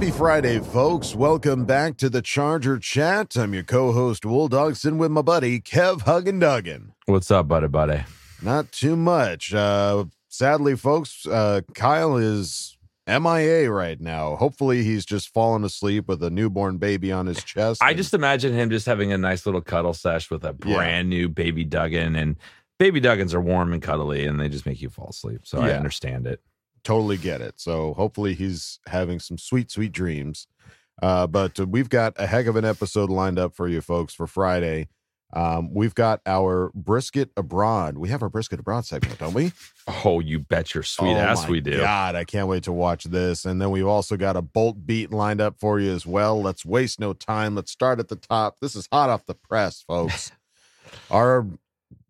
happy Friday, folks. Welcome back to the Charger Chat. I'm your co-host, Wool Dogson, with my buddy, Kev Huggin Duggan. What's up, buddy, buddy? Not too much. Uh, sadly, folks, uh, Kyle is MIA right now. Hopefully, he's just fallen asleep with a newborn baby on his chest. I and- just imagine him just having a nice little cuddle sesh with a Yeah. brand new baby Duggan. And baby Duggans are warm and cuddly and they just make you fall asleep. So I understand it. Totally get it. So hopefully he's having some sweet, sweet dreams. Uh, but we've got a heck of an episode lined up for you folks for Friday. Um, we've got our brisket abroad. We have our brisket abroad segment, don't we? Oh, you bet your sweet Oh ass we do. God, I can't wait to watch this. And then we've also got a bolt beat lined up for you as well. Let's waste no time. Let's start at the top. This is hot off the press, folks. our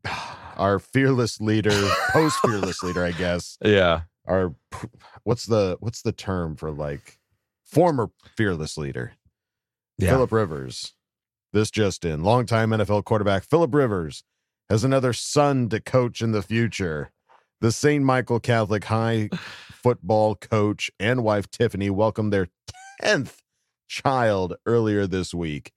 our fearless leader, post fearless leader, I guess. Yeah. Our what's the what's the term for like former fearless leader? Yeah. Philip Rivers. This just in. Longtime NFL quarterback Philip Rivers has another son to coach in the future. The St. Michael Catholic High football coach and wife Tiffany welcomed their 10th child earlier this week.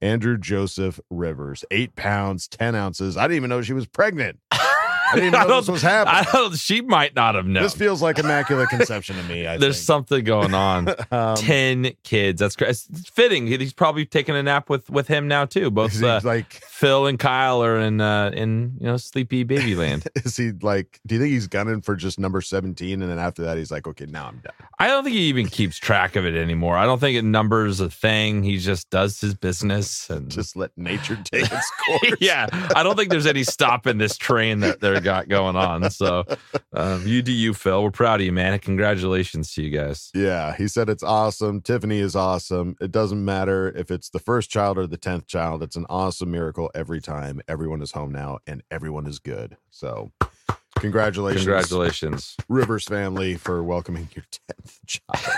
Andrew Joseph Rivers, eight pounds, 10 ounces. I didn't even know she was pregnant. I didn't even know this was happening. I don't, she might not have known. This feels like immaculate conception to me. I There's think. something going on. Um, 10 kids. That's great. It's fitting. He's probably taking a nap with with him now too. Both uh, like Phil and Kyle are in uh in you know sleepy baby land. is he like do you think he's gunning for just number 17 and then after that he's like okay now i'm done I don't think he even keeps track of it anymore. I don't think it numbers a thing. He just does his business and just let nature take its course yeah. I don't think there's any stopping this train that they're got going on. So, um, you do you, Phil. We're proud of you, man. Congratulations to you guys. yeah he said it's awesome tiffany is awesome it doesn't matter if it's the first child or the 10th child it's an awesome miracle every time everyone is home now and everyone is good so congratulations Congratulations. rivers family for welcoming your 10th child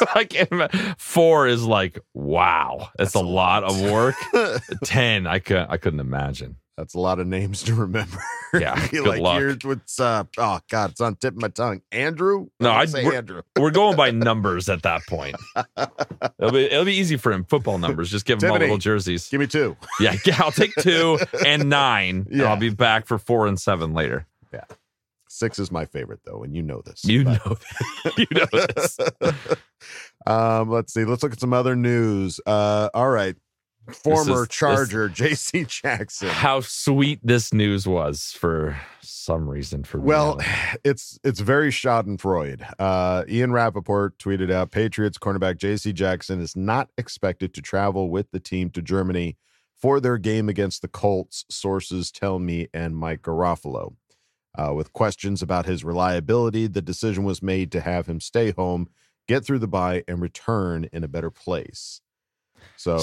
I can't imagine. Four is like wow. That's, a, lot, of work. Ten, I couldn't. I couldn't imagine. That's a lot of names to remember. Yeah, good like, luck. here's what's up. Oh God, it's on tip of my tongue. Andrew? No, I'd I'd- say we're- Andrew. We're going by numbers at that point. It'll be it'll be easy for him. Football numbers. Just give him all Tiffany. little jerseys. Give me two. Yeah, yeah, I'll take two and nine. and Yeah. I'll be back for four and seven later. Yeah. Six is my favorite though, and you know this. You but- know, you know this. um, let's see. Let's look at some other news. Uh, all right. Former this- Charger JC Jackson. How sweet this news was for some reason. For me. Well, it's it's very Schadenfreude. Uh, Ian Rappaport tweeted out Patriots cornerback JC Jackson is not expected to travel with the team to Germany for their game against the Colts, sources tell me and Mike Garofalo. Uh, with questions about his reliability, the decision was made to have him stay home, get through the bye, and return in a better place. So,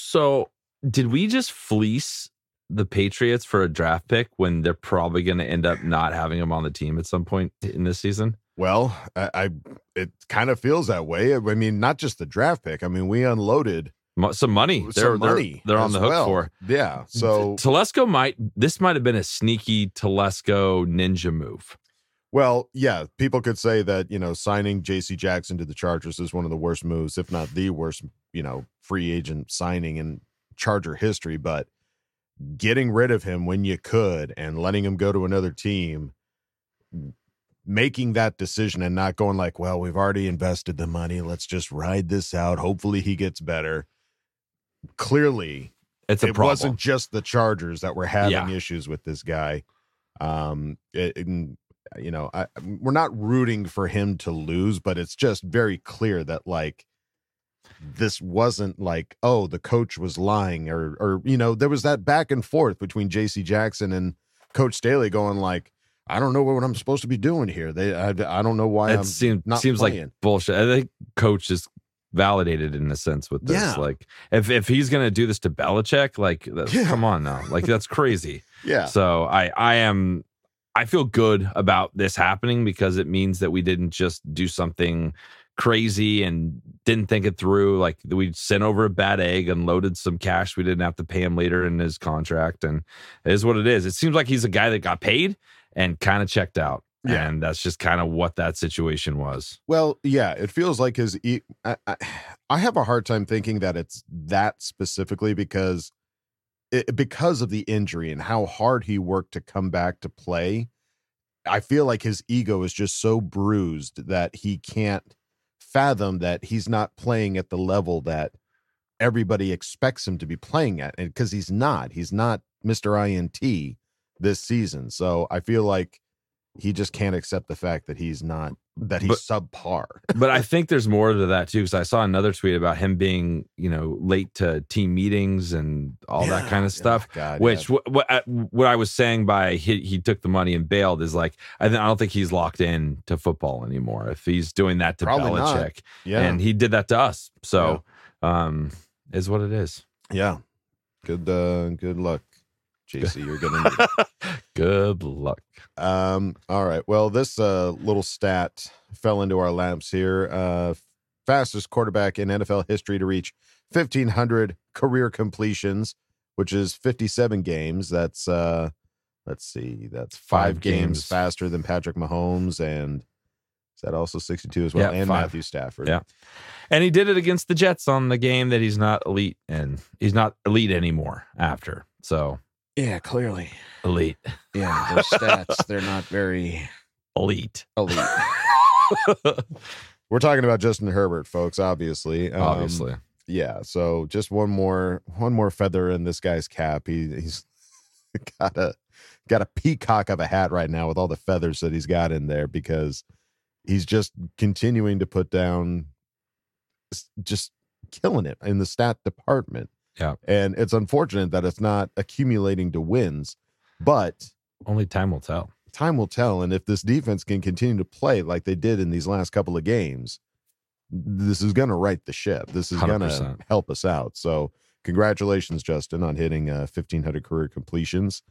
so did we just fleece the Patriots for a draft pick when they're probably going to end up not having him on the team at some point in this season? well, I, I it kind of feels that way. I mean, not just the draft pick. I mean, we unloaded Some money. some They're, they're- money. They're, on the hook well. for. Yeah. So Telesco might. This might have been a sneaky Telesco ninja move. Well, yeah, people could say that, you know, signing JC Jackson to the Chargers is one of the worst moves, if not the worst, you know, free agent signing in Charger history, but getting rid of him when you could and letting him go to another team, making that decision and not going like, well, we've already invested the money, let's just ride this out. Hopefully he gets better. Clearly, It's a it problem. wasn't just the Chargers that were having Yeah. issues with this guy. Um, it, you know, I, um, we're not rooting for him to lose, but it's just very clear that like this wasn't like, oh, the coach was lying, or or you know, there was that back and forth between J.C. Jackson and Coach Staley going like, I don't know what I'm supposed to be doing here. They, I, I don't know why It I'm seems not seems playing. like bullshit. I think coach is validated in a sense with this. Yeah. Like if if he's gonna do this to Belichick, like Yeah. come on now, like that's crazy. yeah, So I I am I feel good about this happening because it means that we didn't just do something crazy and didn't think it through. Like we sent over a bad egg and loaded some cash we didn't have to pay him later in his contract, and it is what it is. It seems like he's a guy that got paid and kind of checked out. Yeah. And that's just kind of what that situation was. Well, yeah, it feels like his. E- I, I, I have a hard time thinking that it's that specifically because it, because of the injury and how hard he worked to come back to play. I feel like his ego is just so bruised that he can't fathom that he's not playing at the level that everybody expects him to be playing at, and because he's not, he's not Mister INT this season. So I feel like he just can't accept the fact that he's not that he's subpar. but I think there's more to that too, because I saw another tweet about him being, you know, late to team meetings and all that kind of stuff. God, which yeah. wh- what I, what I was saying by he he took the money and bailed is like I, I don't think he's locked in to football anymore. If he's doing that to Probably not. Belichick, yeah, and he did that to us, so um, is what it is. yeah. Good, uh, good luck, JC. You're gonna. Need it. Good luck. Um, all right. Well, this uh, little stat fell into our laps here. Uh, fastest quarterback in NFL history to reach 1,500 career completions, which is 57 games. That's, uh, let's see, that's five, Five games. games. faster than Patrick Mahomes. And is that also 62 as well? Yeah, and five. Matthew Stafford. Yeah. And he did it against the Jets on the game that he's not elite and he's not elite anymore after. So Yeah, clearly. elite, Yeah, those stats, they're not very elite. elite. We're talking about Justin Herbert, folks, obviously. Um, Obviously. yeah so just one more one more feather in this guy's cap he he's got a got a peacock of a hat right now with all the feathers that he's got in there because he's just continuing to put down just killing it in the stat department Yeah. and it's unfortunate that it's not accumulating to wins but Only time will tell. time will tell and if this defense can continue to play like they did in these last couple of games this is going to right the ship this is going to help us out so congratulations justin on hitting uh, 1500 career completions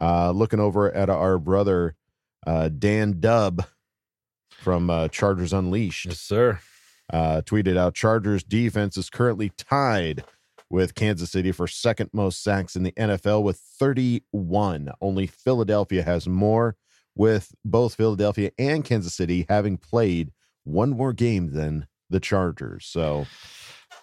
uh, looking over at our brother uh, dan dubb from uh, chargers unleashed Yes, sir. uh, tweeted out Chargers defense is currently tied with Kansas City for second most sacks in the NFL with 31. Only Philadelphia has more, with both Philadelphia and Kansas City having played one more game than the Chargers. So,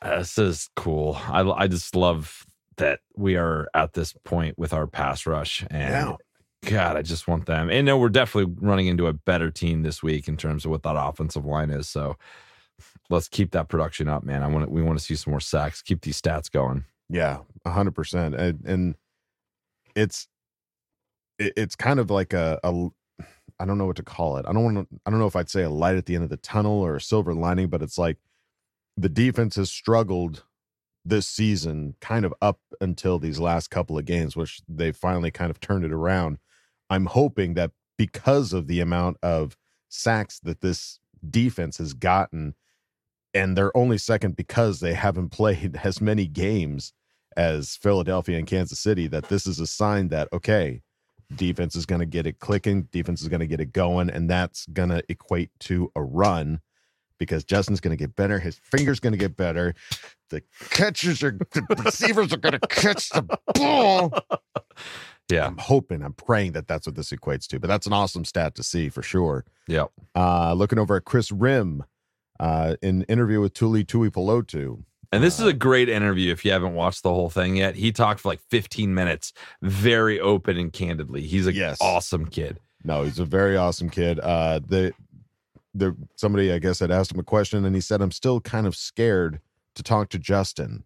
Uh, This is cool. I I just love that we are at this point with our pass rush and God, I just want them. And no, we're definitely running into a better team this week in terms of what that offensive line is. So let's keep that production up, man. I want we want to see some more sacks. Keep these stats going. yeah, 100%. And, and it's, it, it's kind of like a, a, I don't know what to call it. I don't want to, I don't know if I'd say a light at the end of the tunnel or a silver lining, but it's like the defense has struggled this season kind of up until these last couple of games, which they finally kind of turned it around. I'm hoping that because of the amount of sacks that this defense has gotten, and they're only second because they haven't played as many games as Philadelphia and Kansas City, that this is a sign that, okay, defense is going to get it clicking, defense is going to get it going, and that's going to equate to a run because Justin's going to get better. His finger's going to get better. The catchers are, the receivers are going to catch the ball. Yeah. I'm hoping, I'm praying that that's what this equates to, but that's an awesome stat to see for sure. Yep. Uh, looking over at Chris Rim, uh, in interview with Tuli Tui Pelotu. And this is a great interview if you haven't watched the whole thing yet. He talked for like 15 minutes, very open and candidly. He's a Yes. awesome kid. No, he's a very awesome kid. Uh, the the somebody I guess had asked him a question, and he said, "I'm still kind of scared to talk to Justin."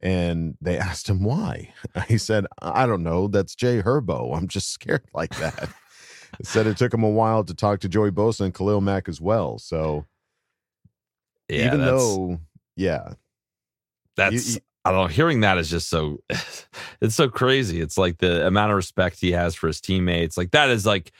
And they asked him why. He said, "I don't know. That's Jay Herbo. I'm just scared like that." Said it took him a while to talk to Joey Bosa and Khalil Mack as well. So Yeah, even though, yeah, that's you- I don't know. Hearing that is just so it's so crazy. It's like the amount of respect he has for his teammates. Like that is like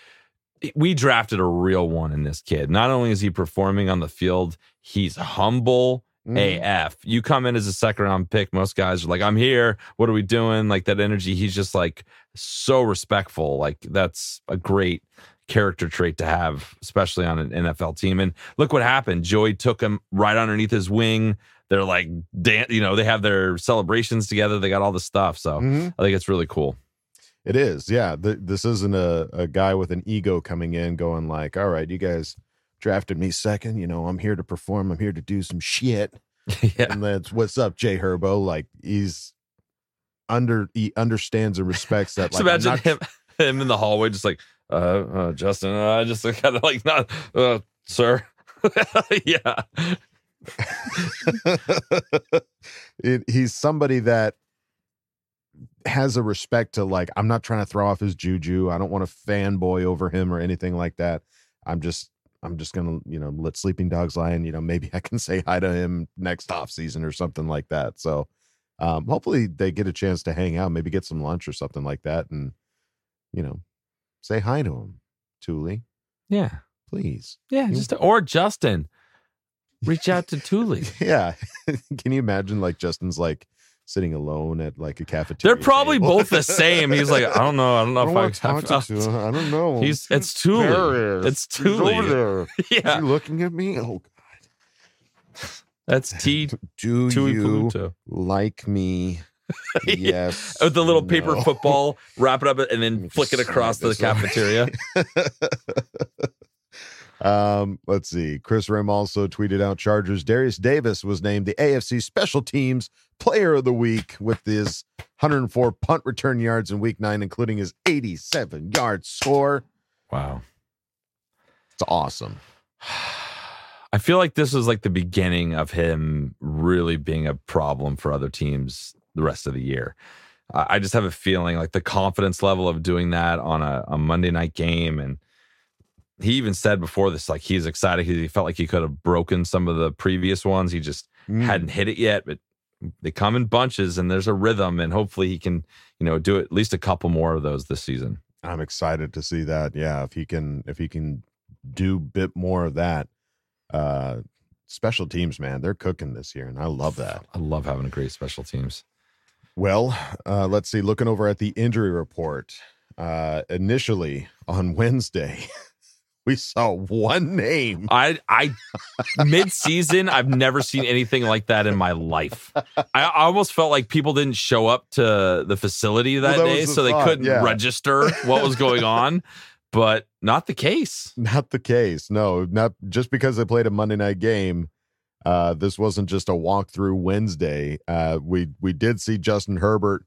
we drafted a real one in this kid. Not only is he performing on the field, he's humble Mm. AF. You come in as a second round pick, most guys are like, I'm here. What are we doing? Like that energy. He's just like so respectful. Like that's a great character trait to have, especially on an NFL team. And look what happened. Joey took him right underneath his wing. They're like, dan- you know, they have their celebrations together. They got all the stuff. So Mhm. I think it's really cool. It is, yeah. Th- this isn't a, a guy with an ego coming in, going like, "All right, you guys drafted me second. You know, I'm here to perform. I'm here to do some shit." yeah. And that's what's up, Jay Herbo. Like he's under, he understands and respects that. Like, I'm imagine not- him him in the hallway, just like, uh, uh Justin, uh, I just kind of like not, uh, sir. yeah. it, he's somebody that has a respect to like i'm not trying to throw off his juju i don't want to fanboy over him or anything like that i'm just i'm just gonna you know let sleeping dogs lie and you know maybe i can say hi to him next off season or something like that so um hopefully they get a chance to hang out maybe get some lunch or something like that and you know say hi to him Thule, Yeah. please Yeah. You- Just, or Justin, reach out to Thule. Yeah. Can you imagine like Justin's like sitting alone at like a cafeteria? They're probably table? both the same. He's like, I don't know. I don't know I if I, talk to. I don't know. He's, it's Thule. There is. It's He's over Thule. there. Is Yeah. he looking at me? Oh, God, That's T. do Tui you Pluto. like me? yes. With the little paper football, wrap it up and then flick it across slide the cafeteria. um, let's see. Chris Rim also tweeted out Chargers. Darius Davis was named the AFC Special Teams Player of the Week with his 104 punt return yards in Week Nine, including his 87 yard score. wow. It's awesome. I feel like this was like the beginning of him really being a problem for other teams the rest of the year. I just have a feeling like the confidence level of doing that on a, a Monday night game. And he even said before this, like he's excited because he felt like he could have broken some of the previous ones. He just Mm. hadn't hit it yet, but they come in bunches and there's a rhythm. And hopefully he can, you know, do at least a couple more of those this season. I'm excited to see that. Yeah, if he can, if he can do a bit more of that. Uh, special teams, man, they're cooking this year, and I love that. I love having a great special teams. Well, uh, let's see. Looking over at the injury report, uh, initially on Wednesday, we saw one name. I I mid season, I've never seen anything like that in my life. I, almost felt like people didn't show up to the facility that, that day, the so they couldn't yeah. register what was going on. But not the case. Not the case. No, not just because they played a Monday night game. Uh, this wasn't just a walkthrough Wednesday. Uh, we we did see Justin Herbert,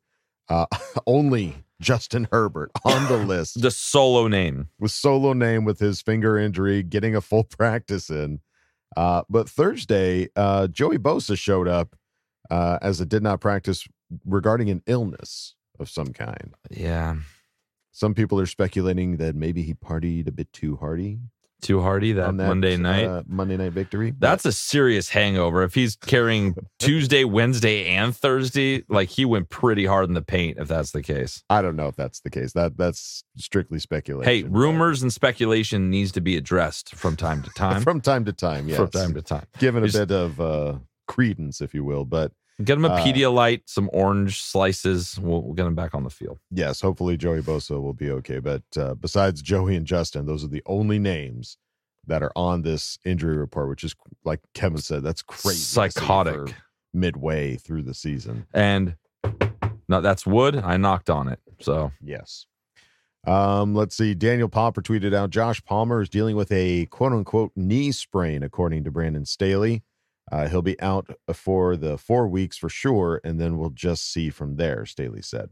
uh, only Justin Herbert on the list. The solo name. with solo name with his finger injury, getting a full practice in. Uh, but Thursday, uh, Joey Bosa showed up uh, as a did not practice regarding an illness of some kind. Yeah, Some people are speculating that maybe he partied a bit too hardy too hardy that, that Monday night. uh, Monday night victory. That's a serious hangover. If he's carrying Tuesday, Wednesday, and Thursday, like he went pretty hard in the paint. If that's the case. I don't know if that's the case. That that's strictly speculation. Hey, but rumors and speculation needs to be addressed from time to time. from time to time. Yes, From time to time. given a Just- bit of uh, credence, if you will. But Get him a Uh, Pedialyte, some orange slices. We'll, we'll get him back on the field. yes, hopefully Joey Bosa will be okay. But uh, besides Joey and Justin, those are the only names that are on this injury report, which is like Kevin said, that's crazy. Psychotic. Midway through the season. And no, that's wood. I knocked on it. So Yes. Um, let's see. Daniel Popper tweeted out Josh Palmer is dealing with a quote unquote knee sprain, according to Brandon Staley. Uh, he'll be out for the four weeks for sure, and then we'll just see from there, Staley said.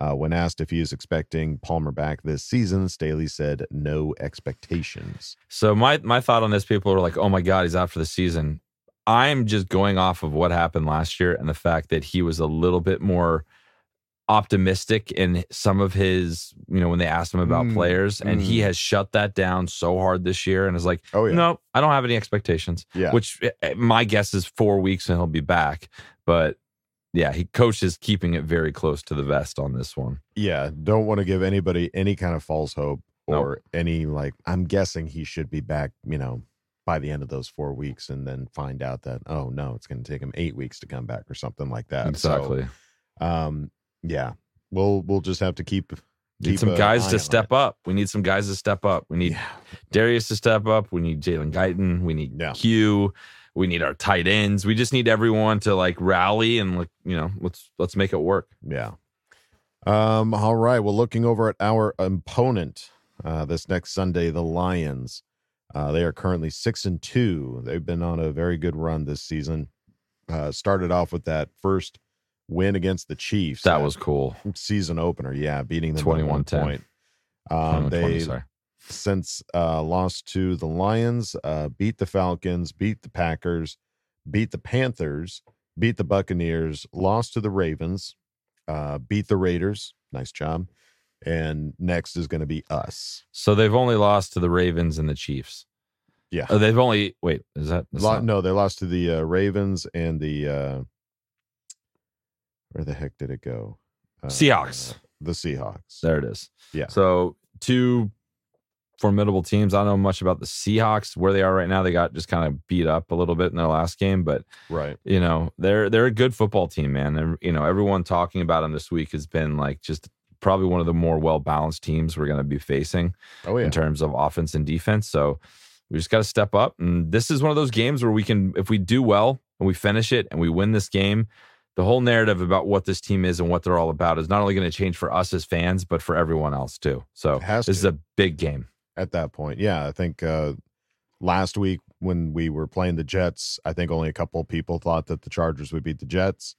Uh, when asked if he is expecting Palmer back this season, Staley said no expectations. so my my thought on this, people are like, oh my God, he's out for the season. I'm just going off of what happened last year and the fact that he was a little bit more optimistic in some of his, you know, when they asked him about Mm, players, and he mm. has shut that down so hard this year and is like, Oh, yeah. no, I don't have any expectations. Yeah. which eh, my guess is four weeks and he'll be back. But yeah, he coach is keeping it very close to the vest on this one. yeah, don't want to give anybody any kind of false hope. Nope. or any like. I'm guessing he should be back. You know, by the end of those four weeks, and then find out that oh no, it's going to take him eight weeks to come back or something like that. So, exactly. um, yeah, we'll we'll just have to keep. Need some guys to step up. We need some guys to step up. We need Yeah. Darius to step up. We need Jalen Guyton. We need Yeah. Q. We need our tight ends. We just need everyone to like rally and like you know let's let's make it work. Yeah. Um, all right. Well, looking over at our opponent uh, this next Sunday, the Lions. Uh, they are currently six and two. They've been on a very good run this season. Uh, started off with that first win against the Chiefs. That was cool. season opener. Yeah, beating them by one 21-10. point. Um, 21-20, they sorry. since uh, lost to the Lions, uh, beat the Falcons, beat the Packers, beat the Panthers, beat the Buccaneers, lost to the Ravens, uh, beat the Raiders. Nice job. And next is going to be us. So they've only lost to the Ravens and the Chiefs. Yeah. Oh, they've only wait. Is that Lo- not- no, they lost to the uh, Ravens and the uh, where the heck did it go? Uh, Seahawks. The Seahawks. There it is. Yeah. So two formidable teams. I don't know much about the Seahawks where they are right now. They got just kind of beat up a little bit in their last game, but Right. you know they're they're a good football team, man. And you know everyone talking about them this week has been like just probably one of the more well balanced teams we're going to be facing Oh yeah. in terms of offense and defense. So we just got to step up. And this is one of those games where we can, if we do well and we finish it and we win this game, the whole narrative about what this team is and what they're all about is not only going to change for us as fans, but for everyone else too. So this is a big game. at that point. Yeah, I think uh, last week when we were playing the Jets, I think only a couple people thought that the Chargers would beat the Jets,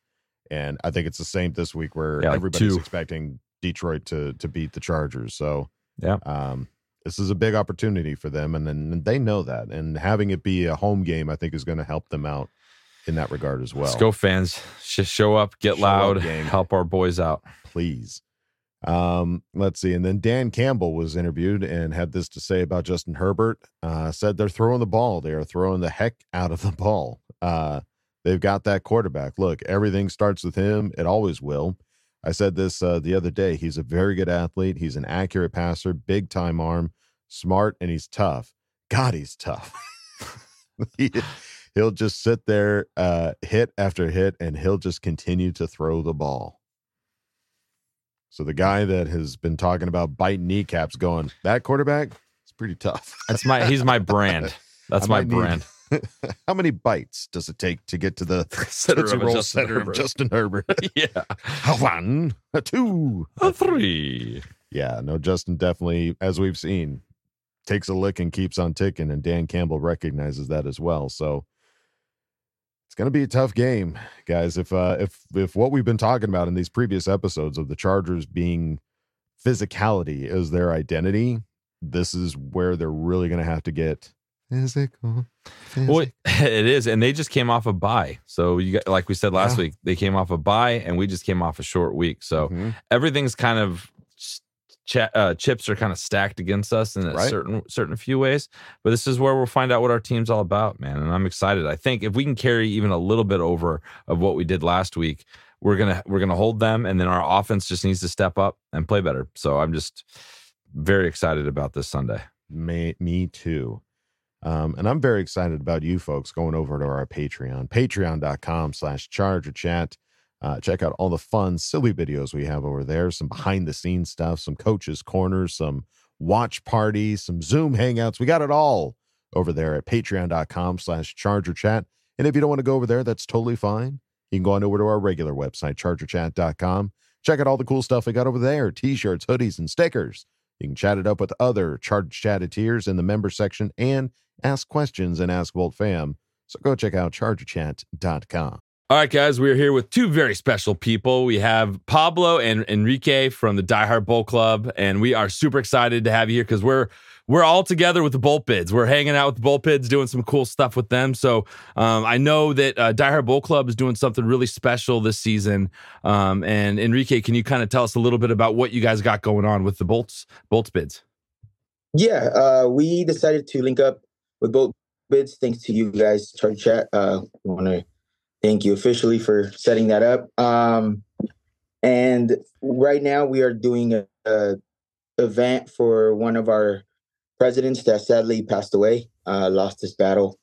and I think it's the same this week where Yeah, like everybody's two. expecting Detroit to to beat the Chargers. So Yeah. um, this is a big opportunity for them, and then they know that, and having it be a home game, I think is going to help them out in that regard as well. Let's go, fans. Just show up, get Show loud, gang. help our boys out. please. Um, let's see. And then Dan Campbell was interviewed and had this to say about Justin Herbert. Uh, said they're throwing the ball. They are throwing the heck out of the ball. Uh, they've got that quarterback. Look, everything starts with him. It always will. I said this uh, the other day. He's a very good athlete. He's an accurate passer, big time arm, smart, and he's tough. God, he's tough. he, he'll just sit there, uh, hit after hit, and he'll just continue to throw the ball. So the guy that has been talking about biting kneecaps, going that quarterback, it's pretty tough. That's my he's my brand. That's my might need- brand. How many bites does it take to get to the Center of Roll Justin center of Herbert. Justin Herbert? yeah. a one, a two, A three. Yeah, no, Justin definitely, as we've seen, takes a lick and keeps on ticking, and Dan Campbell recognizes that as well. So it's going to be a tough game, guys. If uh, if if what we've been talking about in these previous episodes of the Chargers being physicality is their identity, this is where they're really going to have to get physical. Well, it is, and they just came off a bye. So you got, like we said last Yeah. week, they came off a bye, and we just came off a short week. So Mhm. everything's kind of ch- uh, chips are kind of stacked against us in a Right. certain certain few ways. But this is where we'll find out what our team's all about, man. And I'm excited. I think if we can carry even a little bit over of what we did last week, we're gonna we're gonna hold them, and then our offense just needs to step up and play better. So I'm just very excited about this Sunday. Me, me too. Um, and I'm very excited about you folks going over to our Patreon, patreon.com slash charger chat. Uh, check out all the fun, silly videos we have over there, some behind the scenes stuff, some coaches' corners, some watch parties, some Zoom hangouts. We got it all over there at patreon.com slash charger chat. And if you don't want to go over there, that's totally fine. You can go on over to our regular website, chargerchat.com. Check out all the cool stuff we got over there t shirts, hoodies, and stickers. You can chat it up with other Charge Chatteteers in the member section and ask questions and ask Volt Fam. So go check out chargerchat.com. All right, guys, we're here with two very special people. We have Pablo and Enrique from the Die Hard Bowl Club, and we are super excited to have you here because we're we're all together with the Bolt Bids. We're hanging out with the Bolt Bids, doing some cool stuff with them. So um, I know that uh, Die Hard Bowl Club is doing something really special this season. Um, and Enrique, can you kind of tell us a little bit about what you guys got going on with the Bolts Bolts Bids? Yeah, uh, we decided to link up with Bolt bids. Thanks to you guys, Charlie Chat. Uh, want to thank you officially for setting that up. Um, and right now we are doing a, a event for one of our presidents that sadly passed away, uh, lost his battle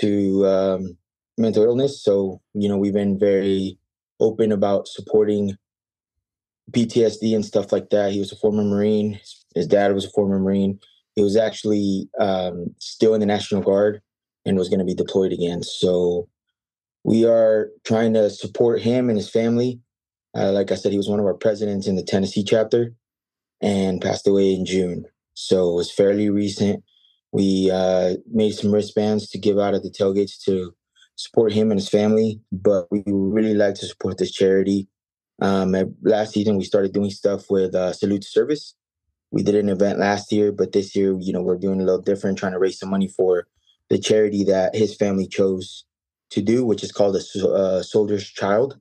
to um, mental illness. So, you know, we've been very open about supporting PTSD and stuff like that. He was a former Marine. His dad was a former Marine. He was actually um, still in the National Guard and was going to be deployed again. So we are trying to support him and his family. Uh, like I said, he was one of our presidents in the Tennessee chapter and passed away in June. So it was fairly recent. We uh, made some wristbands to give out at the tailgates to support him and his family, but we really like to support this charity. Um, last season, we started doing stuff with uh, Salute to Service. We did an event last year, but this year, you know, we're doing a little different, trying to raise some money for the charity that his family chose to do, which is called a uh, Soldier's Child.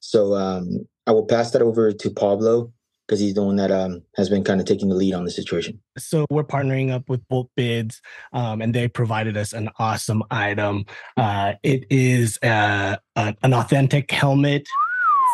So um, I will pass that over to Pablo because he's the one that um, has been kind of taking the lead on the situation. So we're partnering up with Bolt Bids, um, and they provided us an awesome item. Uh, it is uh, a, an authentic helmet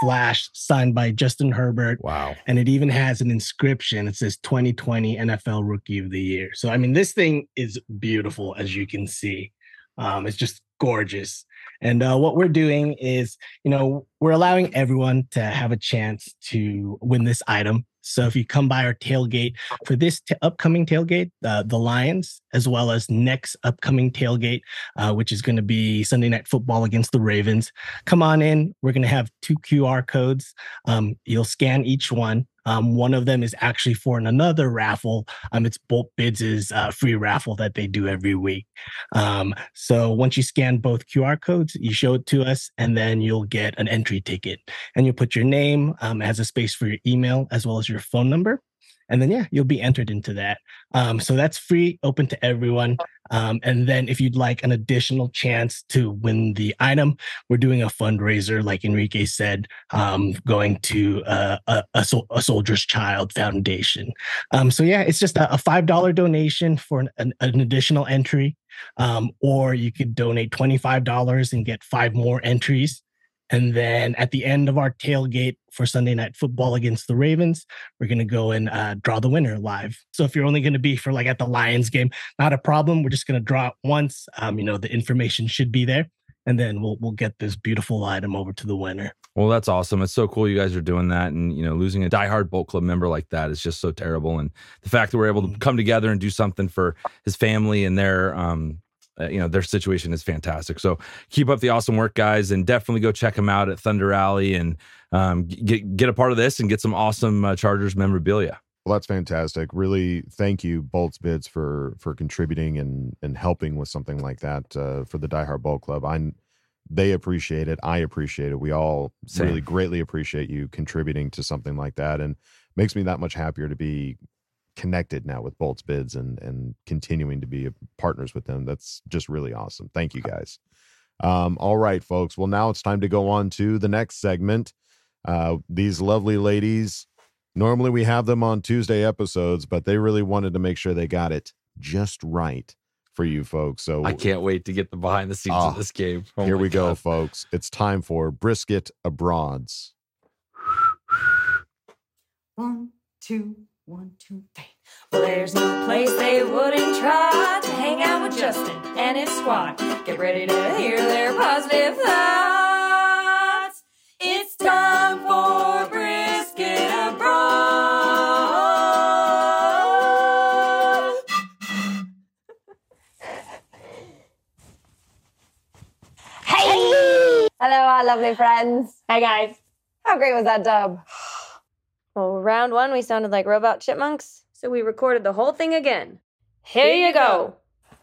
flash signed by Justin Herbert. Wow. And it even has an inscription. It says 2020 NFL Rookie of the Year. So, I mean, this thing is beautiful, as you can see. Um, it's just gorgeous. And uh, what we're doing is, you know, we're allowing everyone to have a chance to win this item. So if you come by our tailgate for this t- upcoming tailgate, uh, the Lions, as well as next upcoming tailgate, uh, which is going to be Sunday Night Football against the Ravens, come on in. We're going to have two QR codes. Um, you'll scan each one. Um, one of them is actually for another raffle. Um, it's Bolt Bids' uh, free raffle that they do every week. Um, so once you scan both QR codes, you show it to us, and then you'll get an entry ticket. And you put your name, um, it has a space for your email as well as your phone number. And then, yeah, you'll be entered into that. Um, so that's free, open to everyone. Um, and then, if you'd like an additional chance to win the item, we're doing a fundraiser, like Enrique said, um, going to uh, a, a, a, Soldier's Child Foundation. Um, so, yeah, it's just a, a $5 donation for an, an, an additional entry. Um, or you could donate $25 and get five more entries. And then at the end of our tailgate for Sunday night football against the Ravens, we're going to go and uh, draw the winner live. So if you're only going to be for like at the Lions game, not a problem. We're just going to draw it once. Um, you know, the information should be there. And then we'll we'll get this beautiful item over to the winner. Well, that's awesome. It's so cool you guys are doing that. And, you know, losing a diehard Bolt Club member like that is just so terrible. And the fact that we're able to mm-hmm. come together and do something for his family and their um, uh, you know their situation is fantastic. So keep up the awesome work, guys, and definitely go check them out at Thunder Alley and um, get get a part of this and get some awesome uh, Chargers memorabilia. Well, that's fantastic. Really, thank you, Bolts Bids, for for contributing and and helping with something like that uh, for the Die Hard Bolt Club. I they appreciate it. I appreciate it. We all Same. really greatly appreciate you contributing to something like that, and makes me that much happier to be connected now with Bolts Bids and and continuing to be partners with them. That's just really awesome. Thank you guys. Um, all right, folks. Well, now it's time to go on to the next segment. Uh, these lovely ladies. Normally we have them on Tuesday episodes, but they really wanted to make sure they got it just right for you folks. So I can't wait to get the behind the scenes of ah, this game. Oh here we God. go, folks. It's time for brisket abroads. One, two, one, two, three. Well, there's no place they wouldn't try to hang out with Justin and his squad. Get ready to hear their positive thoughts. It's time for Brisket and Abroad. hey! Hello, our lovely friends. Hi, guys. How great was that dub? Well, round one, we sounded like robot chipmunks, so we recorded the whole thing again. Here, Here you go.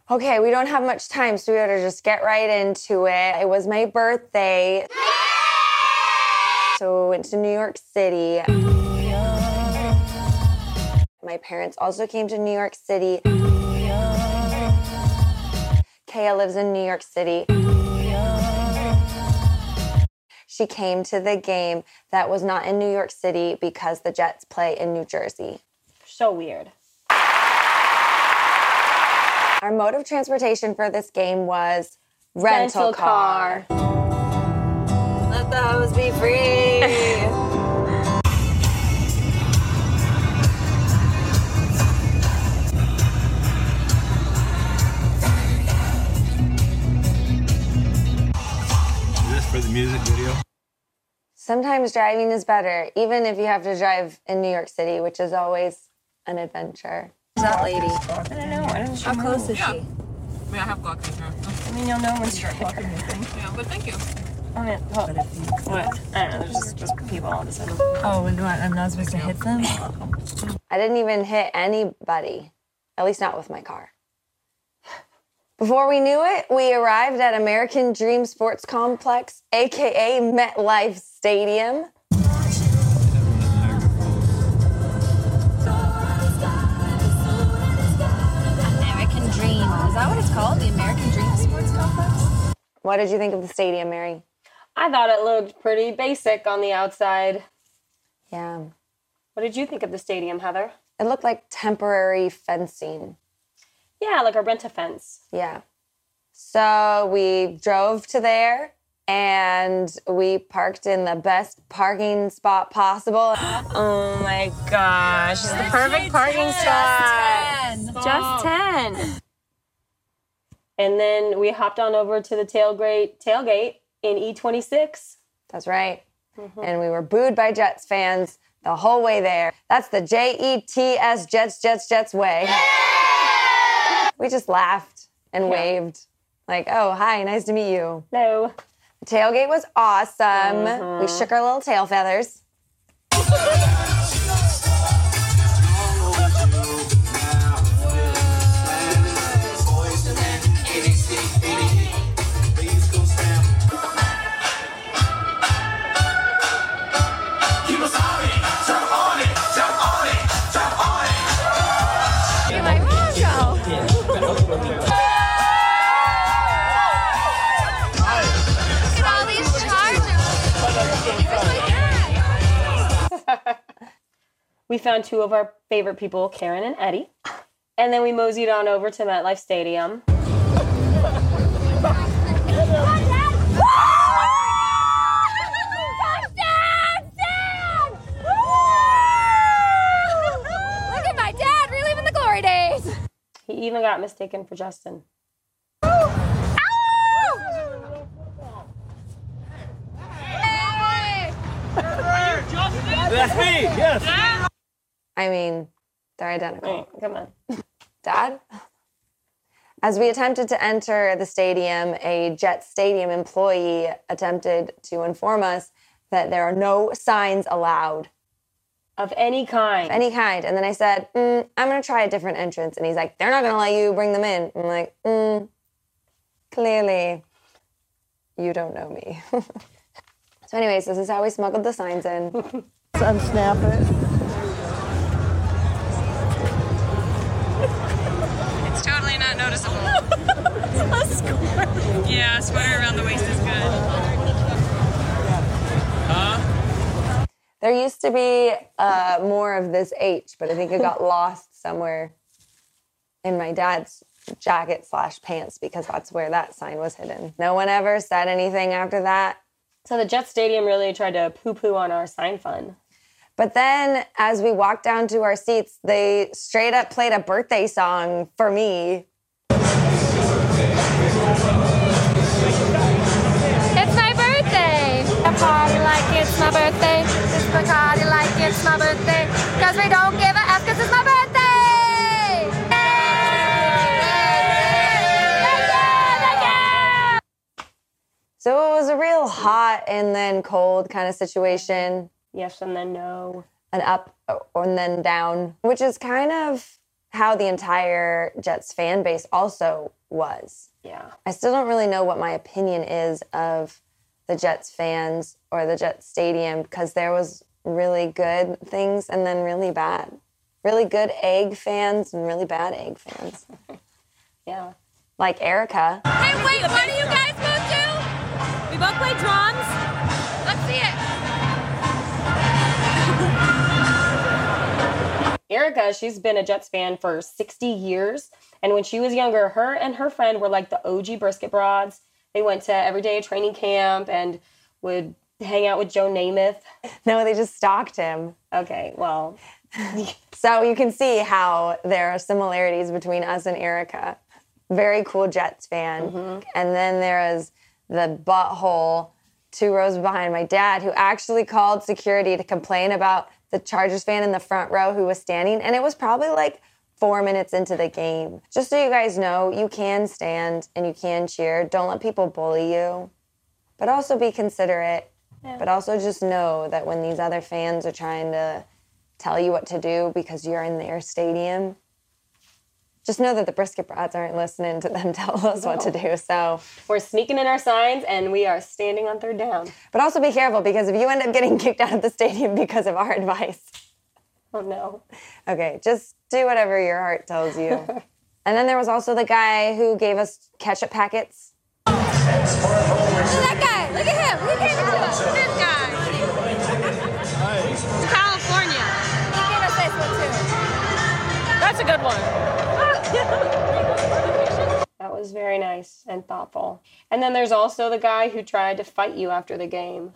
go. Okay, we don't have much time, so we ought to just get right into it. It was my birthday. So we went to New York City. My parents also came to New York City. Kaya lives in New York City she came to the game that was not in New York City because the Jets play in New Jersey. So weird. Our mode of transportation for this game was rental, rental car. car. Let the be free. for the music video. Sometimes driving is better, even if you have to drive in New York City, which is always an adventure. Who's that lady? I don't know. I don't How close is she? she? I mean, I have Glock in here. I mean, you'll know when she hit her. Yeah, but thank you. I mean, well, what? I don't know. There's just, just people all of a sudden. Oh, and what? I'm not supposed to hit them? I didn't even hit anybody, at least not with my car. Before we knew it, we arrived at American Dream Sports Complex, aka MetLife Stadium. American Dream. Is that what it's called? The American Dream Sports Complex? What did you think of the stadium, Mary? I thought it looked pretty basic on the outside. Yeah. What did you think of the stadium, Heather? It looked like temporary fencing. Yeah, like a rent a fence. Yeah. So we drove to there and we parked in the best parking spot possible. Oh my gosh, it's the perfect parking spot. Just 10. And then we hopped on over to the tailgate tailgate in E26. That's right. Mm-hmm. And we were booed by Jets fans the whole way there. That's the J E T S Jets, Jets, Jets way. We just laughed and Yeah. waved, like, oh, hi, nice to meet you. Hello. The tailgate was awesome. We Mhm. shook our little tail feathers. We found two of our favorite people, Karen and Eddie. And then we moseyed on over to MetLife Stadium. Look at my dad reliving the glory days. He even got mistaken for Justin. That's me, yes. I mean, they're identical. come on. Dad? As we attempted to enter the stadium, a Jet Stadium employee attempted to inform us that there are no signs allowed. Of any kind. Of any kind. And then I said, mm, I'm going to try a different entrance. And he's like, they're not going to let you bring them in. I'm like, mm, clearly, you don't know me. so, anyways, this is how we smuggled the signs in. Unsnap it. Yeah, sweater around the waist is good. Huh? There used to be uh, more of this H, but I think it got lost somewhere in my dad's jacket slash pants because that's where that sign was hidden. No one ever said anything after that. So the Jet Stadium really tried to poo poo on our sign fun. But then as we walked down to our seats, they straight up played a birthday song for me. Party like it's my birthday. It's Bacardi like it's my birthday. Cause we don't give a F cause it's my birthday. So it was a real hot and then cold kind of situation. Yes and then no. An up and then down, which is kind of how the entire Jets fan base also was. Yeah. I still don't really know what my opinion is of the Jets fans or the Jets stadium because there was really good things and then really bad. Really good egg fans and really bad egg fans. Yeah. Like Erica. Hey, wait, what do you guys both do? We both play drums. Let's see it. Erica, she's been a Jets fan for 60 years. And when she was younger, her and her friend were like the OG brisket broads. They went to everyday training camp and would hang out with Joe Namath. No, they just stalked him. Okay, well. so you can see how there are similarities between us and Erica. Very cool Jets fan. Mm-hmm. And then there is the butthole two rows behind my dad, who actually called security to complain about the Chargers fan in the front row who was standing. And it was probably like four minutes into the game. Just so you guys know, you can stand and you can cheer. Don't let people bully you, but also be considerate. Yeah. But also just know that when these other fans are trying to tell you what to do because you're in their stadium, just know that the brisket brats aren't listening to them tell us what to do. So We're sneaking in our signs and we are standing on third down. But also be careful because if you end up getting kicked out of the stadium because of our advice, Oh no. okay, just do whatever your heart tells you. and then there was also the guy who gave us ketchup packets. Look at that guy. Look at him. He came into us. This guy. California. He gave us this one too. That's a good one. That was very nice and thoughtful. And then there's also the guy who tried to fight you after the game.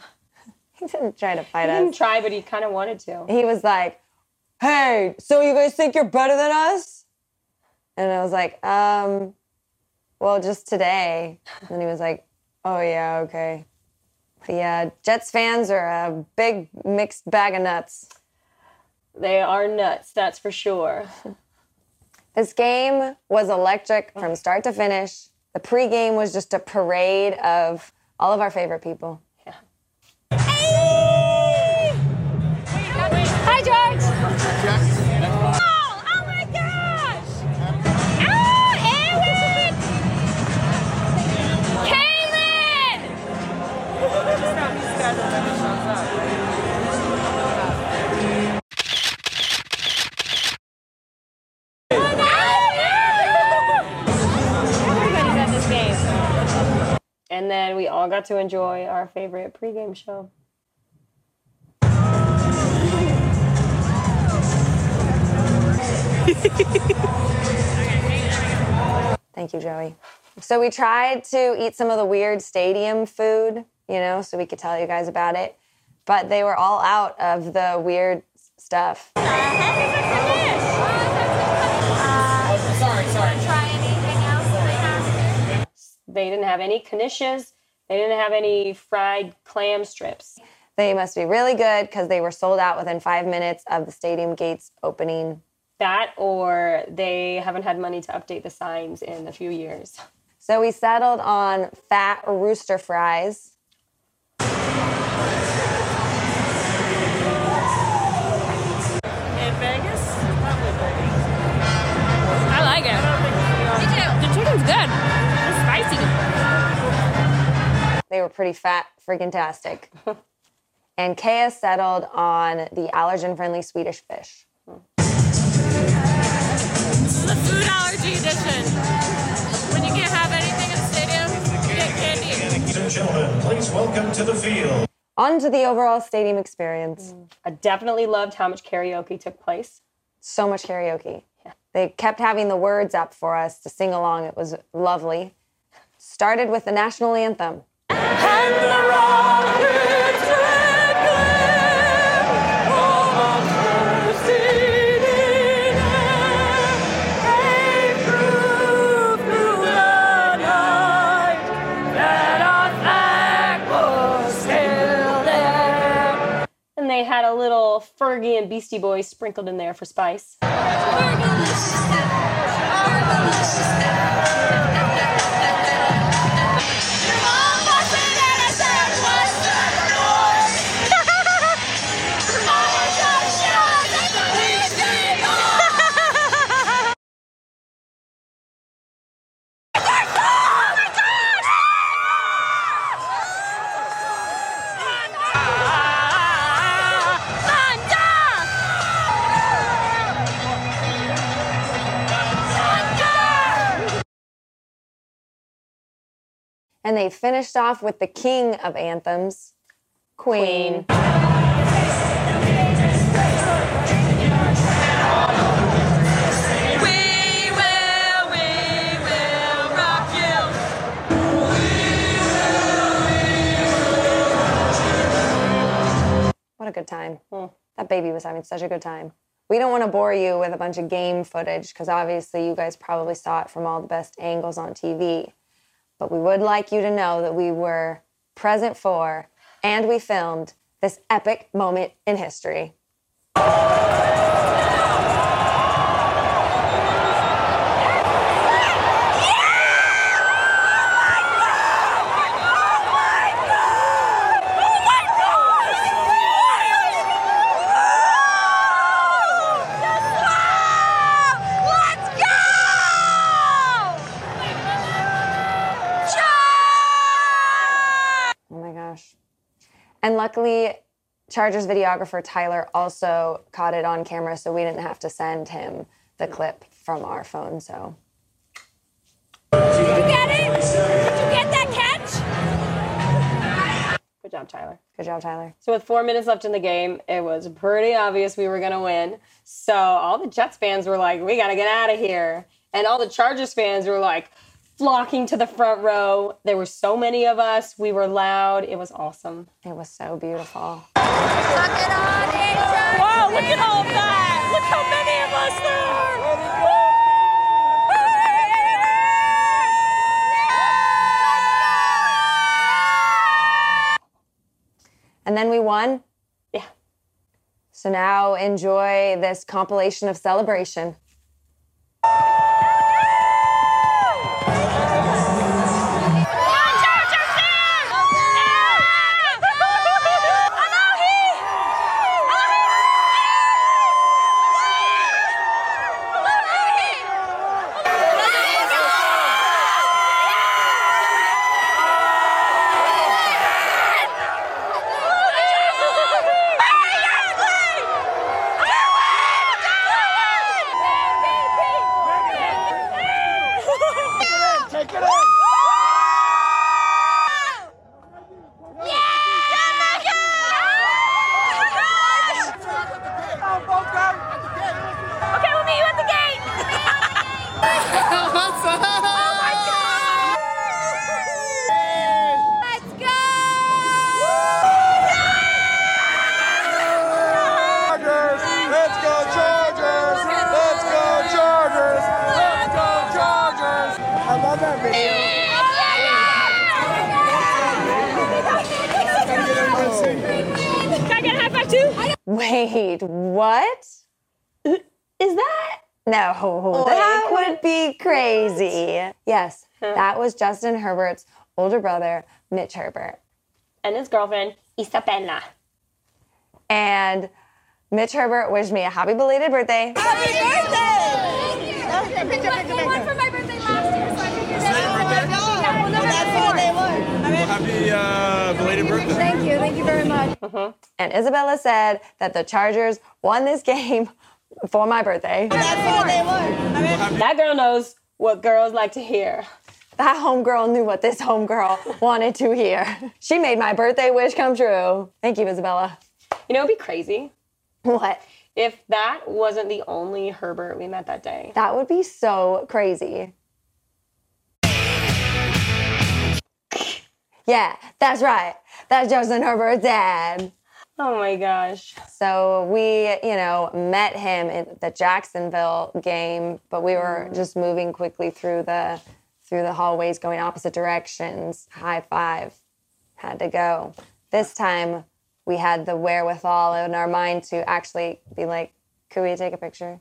He didn't try to fight He us. He didn't try, but he kind of wanted to. He was like, "Hey, so you guys think you're better than us?" And I was like, "Um, well, just today." And he was like, "Oh yeah, okay." But yeah, Jets fans are a big mixed bag of nuts. They are nuts, that's for sure. This game was electric from start to finish. The pregame was just a parade of all of our favorite people. And then we all got to enjoy our favorite pregame show. Thank you, Joey. So we tried to eat some of the weird stadium food, you know, so we could tell you guys about it. But they were all out of the weird stuff. Uh, They didn't have any knishes. They didn't have any fried clam strips. They must be really good because they were sold out within five minutes of the stadium gates opening. That or they haven't had money to update the signs in a few years. So we settled on fat rooster fries. In Vegas? Probably Vegas. I like it. Me too. The chicken's good. It's spicy. They were pretty fat, freaking tastic. and Kaya settled on the allergen friendly Swedish fish. This is a food allergy edition. When you can't have anything in the stadium, get candy. Ladies and gentlemen, please welcome to the field. On to the overall stadium experience. Mm. I definitely loved how much karaoke took place. So much karaoke. They kept having the words up for us to sing along. It was lovely. Started with the national anthem. And they had a little Fergie and Beastie Boys sprinkled in there for spice. And they finished off with the king of anthems, Queen. We will, we will rock you. What a good time. That baby was having such a good time. We don't want to bore you with a bunch of game footage because obviously you guys probably saw it from all the best angles on TV. But we would like you to know that we were present for, and we filmed this epic moment in history. And luckily, Chargers videographer Tyler also caught it on camera, so we didn't have to send him the hmm. clip from our phone. So Did you get it? Did you get that catch? Good job, Tyler. good job, Tyler. So with four minutes left in the game, it was pretty obvious we were gonna win. So all the Jets fans were like, "We gotta get out of here," and all the Chargers fans were like flocking to the front row. There were so many of us. We were loud. It was awesome. It was so beautiful. Wow! Look at all of that! Look how many of us there! are. And then we won. Yeah. So now enjoy this compilation of celebration. No, that would be crazy. Yes, that was Justin Herbert's older brother, Mitch Herbert. And his girlfriend, Isabella. And Mitch Herbert wished me a happy belated birthday. Happy birthday! Picture, picture, picture. One for my birthday last year, so I figured Well, that's what they want. I mean, Happy uh, belated birthday. thank you. Thank you very much. And Isabella said that the Chargers won this game for my birthday. That's what they want. That girl knows what girls like to hear. That homegirl knew what this homegirl wanted to hear. She made my birthday wish come true. Thank you, Isabella. You know, it'd be crazy What? if that wasn't the only Herbert we met that day. That would be so crazy. Yeah, that's right. That's Justin Herbert's dad. Oh my gosh. So we, you know, met him at the Jacksonville game, but we were mm. just moving quickly through the through the hallways going opposite directions. High five. Had to go. This time we had the wherewithal in our mind to actually be like, could we take a picture?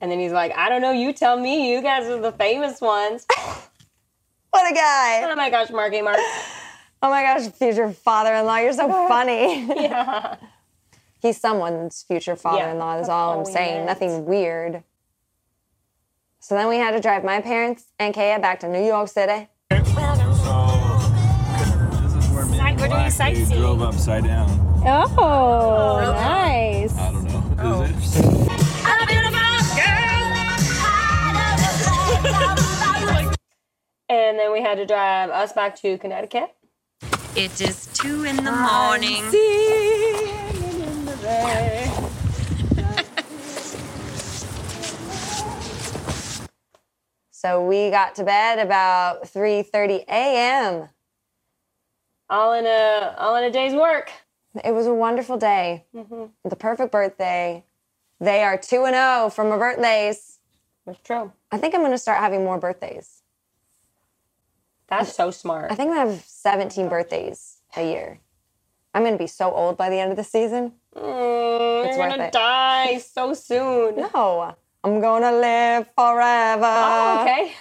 And then he's like, I don't know, you tell me. You guys are the famous ones. What a guy. Oh my gosh, Marky Mark. Oh my gosh, future father-in-law, you're so funny. yeah. He's someone's future father-in-law. That's all I'm saying. meant. Nothing weird. So then we had to drive my parents and Kaya back to New York City. Sight- we're doing sightseeing. drove upside down. Oh, nice. I don't know. Is it? I'm a beautiful And then we had to drive us back to Connecticut. It is two in the morning. So we got to bed about 3:30 a.m. All in a all in a day's work. It was a wonderful day. Mm-hmm. The perfect birthday. They are 2 and 0 from my birthdays. That's true. I think I'm going to start having more birthdays. That's so smart. I think I have 17 birthdays a year. I'm gonna be so old by the end of the season. Mm, It's you're gonna it. die so soon. No, I'm gonna live forever. Oh, okay.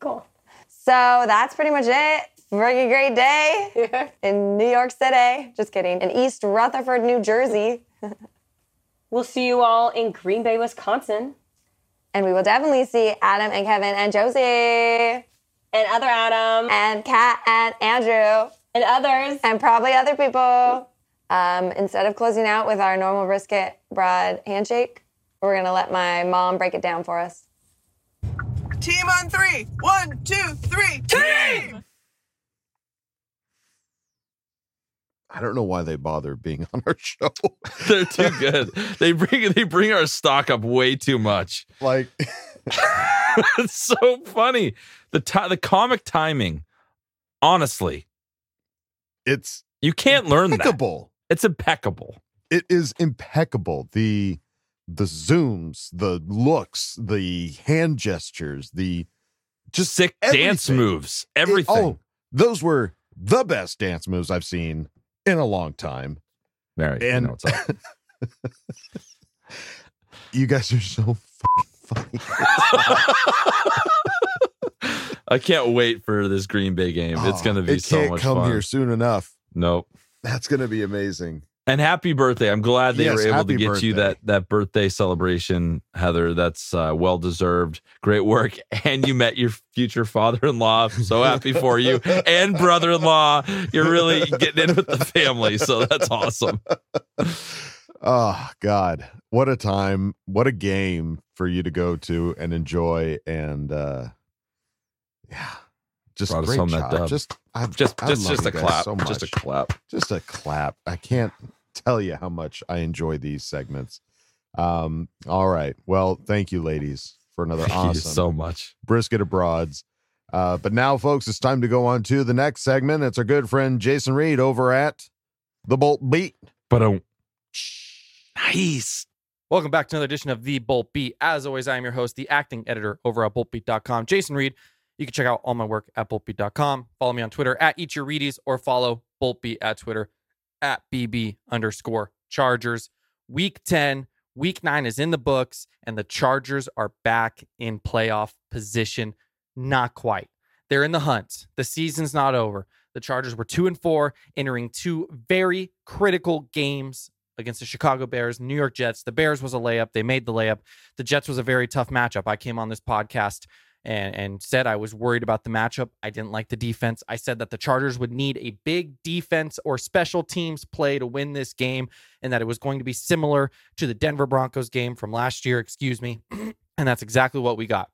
Cool. So that's pretty much it. Very great day in New York City. Just kidding. In East Rutherford, New Jersey. We'll see you all in Green Bay, Wisconsin. And we will definitely see Adam and Kevin and Josie. And other Adam. And Kat and Andrew. And others. And probably other people. Um, instead of closing out with our normal brisket broad handshake, we're going to let my mom break it down for us. Team on three. One, two, three. Team! I don't know why they bother being on our show. They're too good. they bring they bring our stock up way too much. Like it's so funny. The ti- the comic timing, honestly, it's you can't learn impeccable. that. It's impeccable. It is impeccable. The the zooms, the looks, the hand gestures, the just Sick dance everything. moves, It- everything. oh, those were the best dance moves I've seen in a long time. You and know what's up. you guys are so fucking I can't wait for this Green Bay game. it's Oh, going to be it so can't much come fun. here soon enough. Nope. That's going to be amazing. And happy birthday. I'm glad they Yes, were able to get you that that birthday celebration, Heather. That's uh, well deserved. Great work. And you met your future father-in-law. So happy for you. And brother-in-law. You're really getting in with the family. So that's awesome. Oh God, what a time! What a game for you to go to and enjoy, and uh yeah, just Brought us great home that job. dub. Just, I, Just- I just- just a clap. So Just a clap. Just a clap. I can't tell you how much I enjoy these segments. Um, all right. Well, thank you, ladies, for another Thank you awesome so much. brisket abroads. Uh, but now, folks, it's time to go on to the next segment. It's our good friend Jason Reed over at the Bolt Beat. But um, Nice. Welcome back to another edition of The Bolt Beat. As always, I am your host, the acting editor over at boltbeat.com, Jason Reed. You can check out all my work at boltbeat.com. Follow me on Twitter at Eat Your Readies or follow Boltbeat at Twitter at BB underscore Chargers. Week 10, week 9 is in the books, and the Chargers are back in playoff position. Not quite. They're in the hunt. The season's not over. The Chargers were 2 and 4, entering two very critical games against the Chicago Bears, New York Jets. The Bears was a layup. They made the layup. The Jets was a very tough matchup. I came on this podcast and, and said I was worried about the matchup. I didn't like the defense. I said that the Chargers would need a big defense or special teams play to win this game and that it was going to be similar to the Denver Broncos game from last year, excuse me. and that's exactly what we got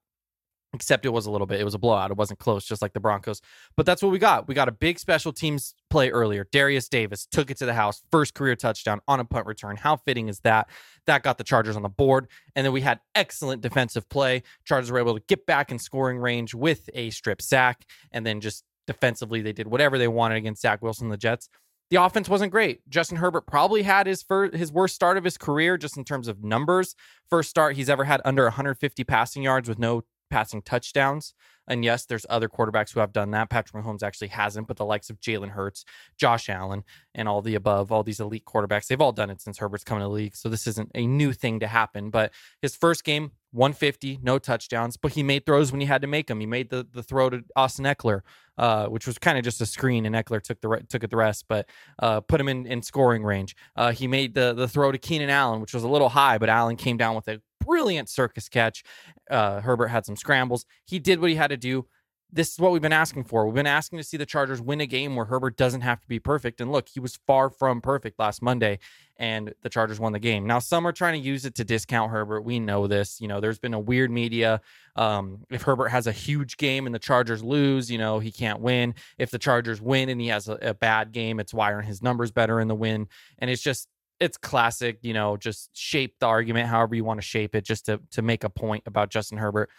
except it was a little bit. It was a blowout. It wasn't close, just like the Broncos. But that's what we got. We got a big special teams play earlier. Derius Davis took it to the house, first career touchdown on a punt return. How fitting is that? That got the Chargers on the board. And then we had excellent defensive play. Chargers were able to get back in scoring range with a strip sack. And then just defensively, they did whatever they wanted against Zach Wilson and the Jets. The offense wasn't great. Justin Herbert probably had his first, his worst start of his career just in terms of numbers. First start he's ever had under 150 passing yards with no passing touchdowns. And yes, there's other quarterbacks who have done that. Patrick Mahomes actually hasn't, but the likes of Jalen Hurts, Josh Allen, and all the above, all these elite quarterbacks, they've all done it since Herbert's coming to the league. So this isn't a new thing to happen. But his first game, 150, no touchdowns, but he made throws when he had to make them. He made the the throw to Austin Ekeler, uh, which was kind of just a screen, and Ekeler took the re- took it the rest, but uh, put him in in scoring range. Uh, he made the the throw to Keenan Allen, which was a little high, but Allen came down with a brilliant circus catch. Uh, Herbert had some scrambles. He did what he had to do. This is what we've been asking for. We've been asking to see the Chargers win a game where Herbert doesn't have to be perfect. And look, he was far from perfect last Monday, and the Chargers won the game. Now, some are trying to use it to discount Herbert. We know this. You know, there's been a weird media. Um, if Herbert has a huge game and the Chargers lose, you know, he can't win. If the Chargers win and he has a, a bad game, it's wiring his numbers better in the win. And it's just, it's classic, you know, just shape the argument however you want to shape it, just to to make a point about Justin Herbert.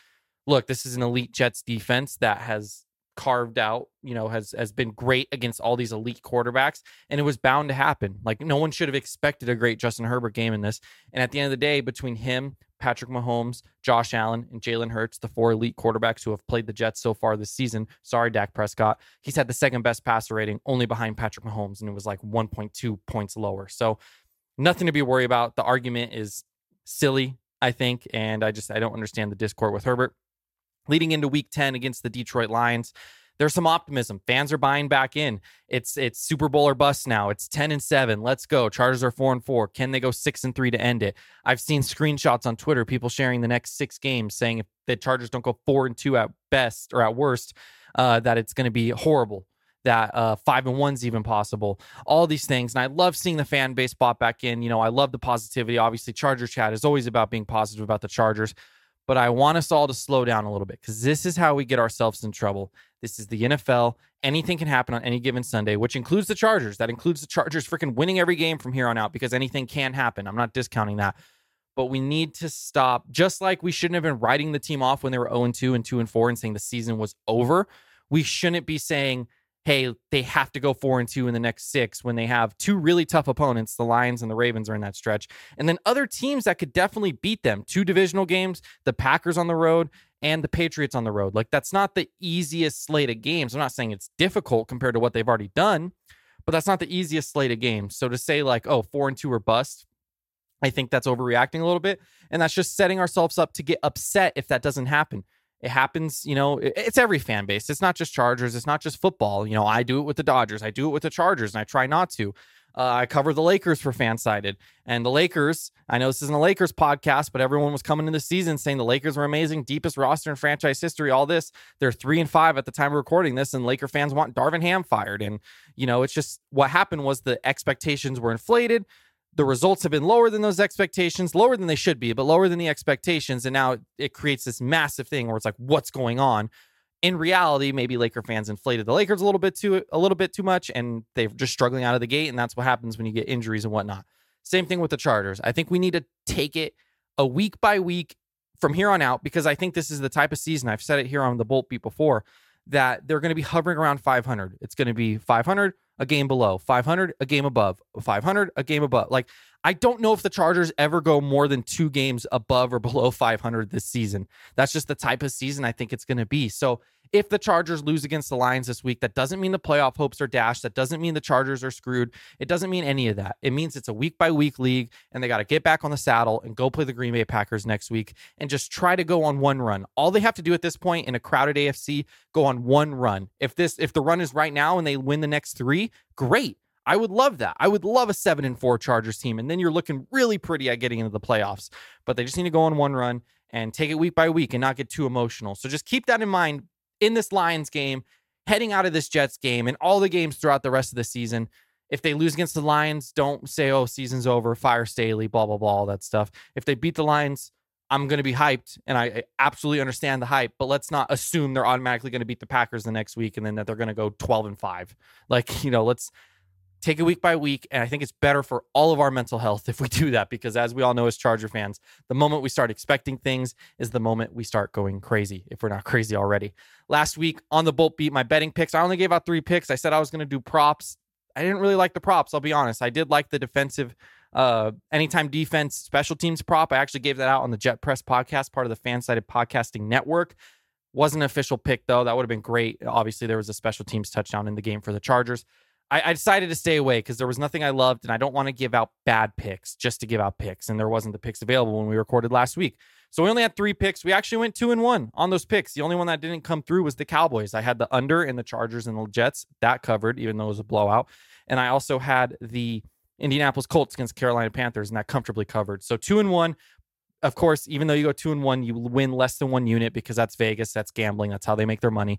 Look, this is an elite Jets defense that has carved out, you know, has has been great against all these elite quarterbacks, and it was bound to happen. Like no one should have expected a great Justin Herbert game in this. And at the end of the day, between him, Patrick Mahomes, Josh Allen, and Jalen Hurts, the four elite quarterbacks who have played the Jets so far this season. Sorry, Dak Prescott. He's had the second best passer rating, only behind Patrick Mahomes, and it was like 1.2 points lower. So nothing to be worried about. The argument is silly, I think, and I just I don't understand the discord with Herbert. Leading into week 10 against the Detroit Lions, there's some optimism. Fans are buying back in. It's it's Super Bowl or bust now. It's 10 and 7. Let's go. Chargers are 4 and 4. Can they go 6 and 3 to end it? I've seen screenshots on Twitter, people sharing the next 6 games saying if the Chargers don't go 4 and 2 at best or at worst, uh, that it's going to be horrible. That uh, five and one's even possible. All these things, and I love seeing the fan base bought back in. You know, I love the positivity. Obviously, Charger chat is always about being positive about the Chargers but I want us all to slow down a little bit because this is how we get ourselves in trouble. This is the NFL. Anything can happen on any given Sunday, which includes the Chargers. That includes the Chargers freaking winning every game from here on out because anything can happen. I'm not discounting that. But we need to stop, just like we shouldn't have been writing the team off when they were 0 2 and 2 and 4 and saying the season was over. We shouldn't be saying, hey, they have to go four and two in the next six when they have two really tough opponents. The Lions and the Ravens are in that stretch. And then other teams that could definitely beat them. Two divisional games, the Packers on the road and the Patriots on the road. Like that's not the easiest slate of games. I'm not saying it's difficult compared to what they've already done, but that's not the easiest slate of games. So to say like, oh, four and two or bust, I think that's overreacting a little bit. And that's just setting ourselves up to get upset if that doesn't happen. It happens, you know, it's every fan base. It's not just Chargers. It's not just football. You know, I do it with the Dodgers. I do it with the Chargers, and I try not to. Uh, I cover the Lakers for Fansided. And the Lakers, I know this isn't a Lakers podcast, but everyone was coming into the season saying the Lakers were amazing, deepest roster in franchise history, all this. They're three and five at the time of recording this, and Laker fans want Darvin Ham fired. And, you know, it's just what happened was the expectations were inflated the results have been lower than those expectations, lower than they should be, but lower than the expectations. And now it creates this massive thing where it's like, what's going on? In reality, maybe Laker fans inflated the Lakers a little bit too a little bit too much, and they're just struggling out of the gate. And that's what happens when you get injuries and whatnot. Same thing with the Chargers. I think we need to take it a week by week from here on out because I think this is the type of season I've said it here on the Bolt Beat before that they're going to be hovering around 500. It's going to be 500, a game below, 500, a game above, 500, a game above. Like, I don't know if the Chargers ever go more than two games above or below 500 this season. That's just the type of season I think it's going to be. So, if the Chargers lose against the Lions this week, that doesn't mean the playoff hopes are dashed. That doesn't mean the Chargers are screwed. It doesn't mean any of that. It means it's a week by week league and they got to get back on the saddle and go play the Green Bay Packers next week and just try to go on one run. All they have to do at this point in a crowded AFC, go on one run. If this if the run is right now and they win the next 3, great. I would love that. I would love a 7 and 4 Chargers team and then you're looking really pretty at getting into the playoffs. But they just need to go on one run and take it week by week and not get too emotional. So just keep that in mind in this Lions game, heading out of this Jets game, and all the games throughout the rest of the season. If they lose against the Lions, don't say, oh, season's over, fire Staley, blah, blah, blah, all that stuff. If they beat the Lions, I'm going to be hyped and I absolutely understand the hype, but let's not assume they're automatically going to beat the Packers the next week and then that they're going to go 12 and 5. Like, you know, let's take it week by week. And I think it's better for all of our mental health if we do that because, as we all know as Charger fans, the moment we start expecting things is the moment we start going crazy if we're not crazy already. Last week on the Bolt Beat, my betting picks, I only gave out three picks. I said I was going to do props. I didn't really like the props, I'll be honest. I did like the defensive. Uh, anytime defense special teams prop. I actually gave that out on the Jet Press podcast, part of the Fansided Podcasting Network. Wasn't an official pick though. That would have been great. Obviously, there was a special teams touchdown in the game for the Chargers. I, I decided to stay away because there was nothing I loved, and I don't want to give out bad picks just to give out picks. And there wasn't the picks available when we recorded last week. So we only had three picks. We actually went two and one on those picks. The only one that didn't come through was the Cowboys. I had the under in the Chargers and the Jets. That covered, even though it was a blowout. And I also had the Indianapolis Colts against Carolina Panthers, and that comfortably covered. So two and one. Of course, even though you go two and one, you win less than one unit because that's Vegas. That's gambling. That's how they make their money.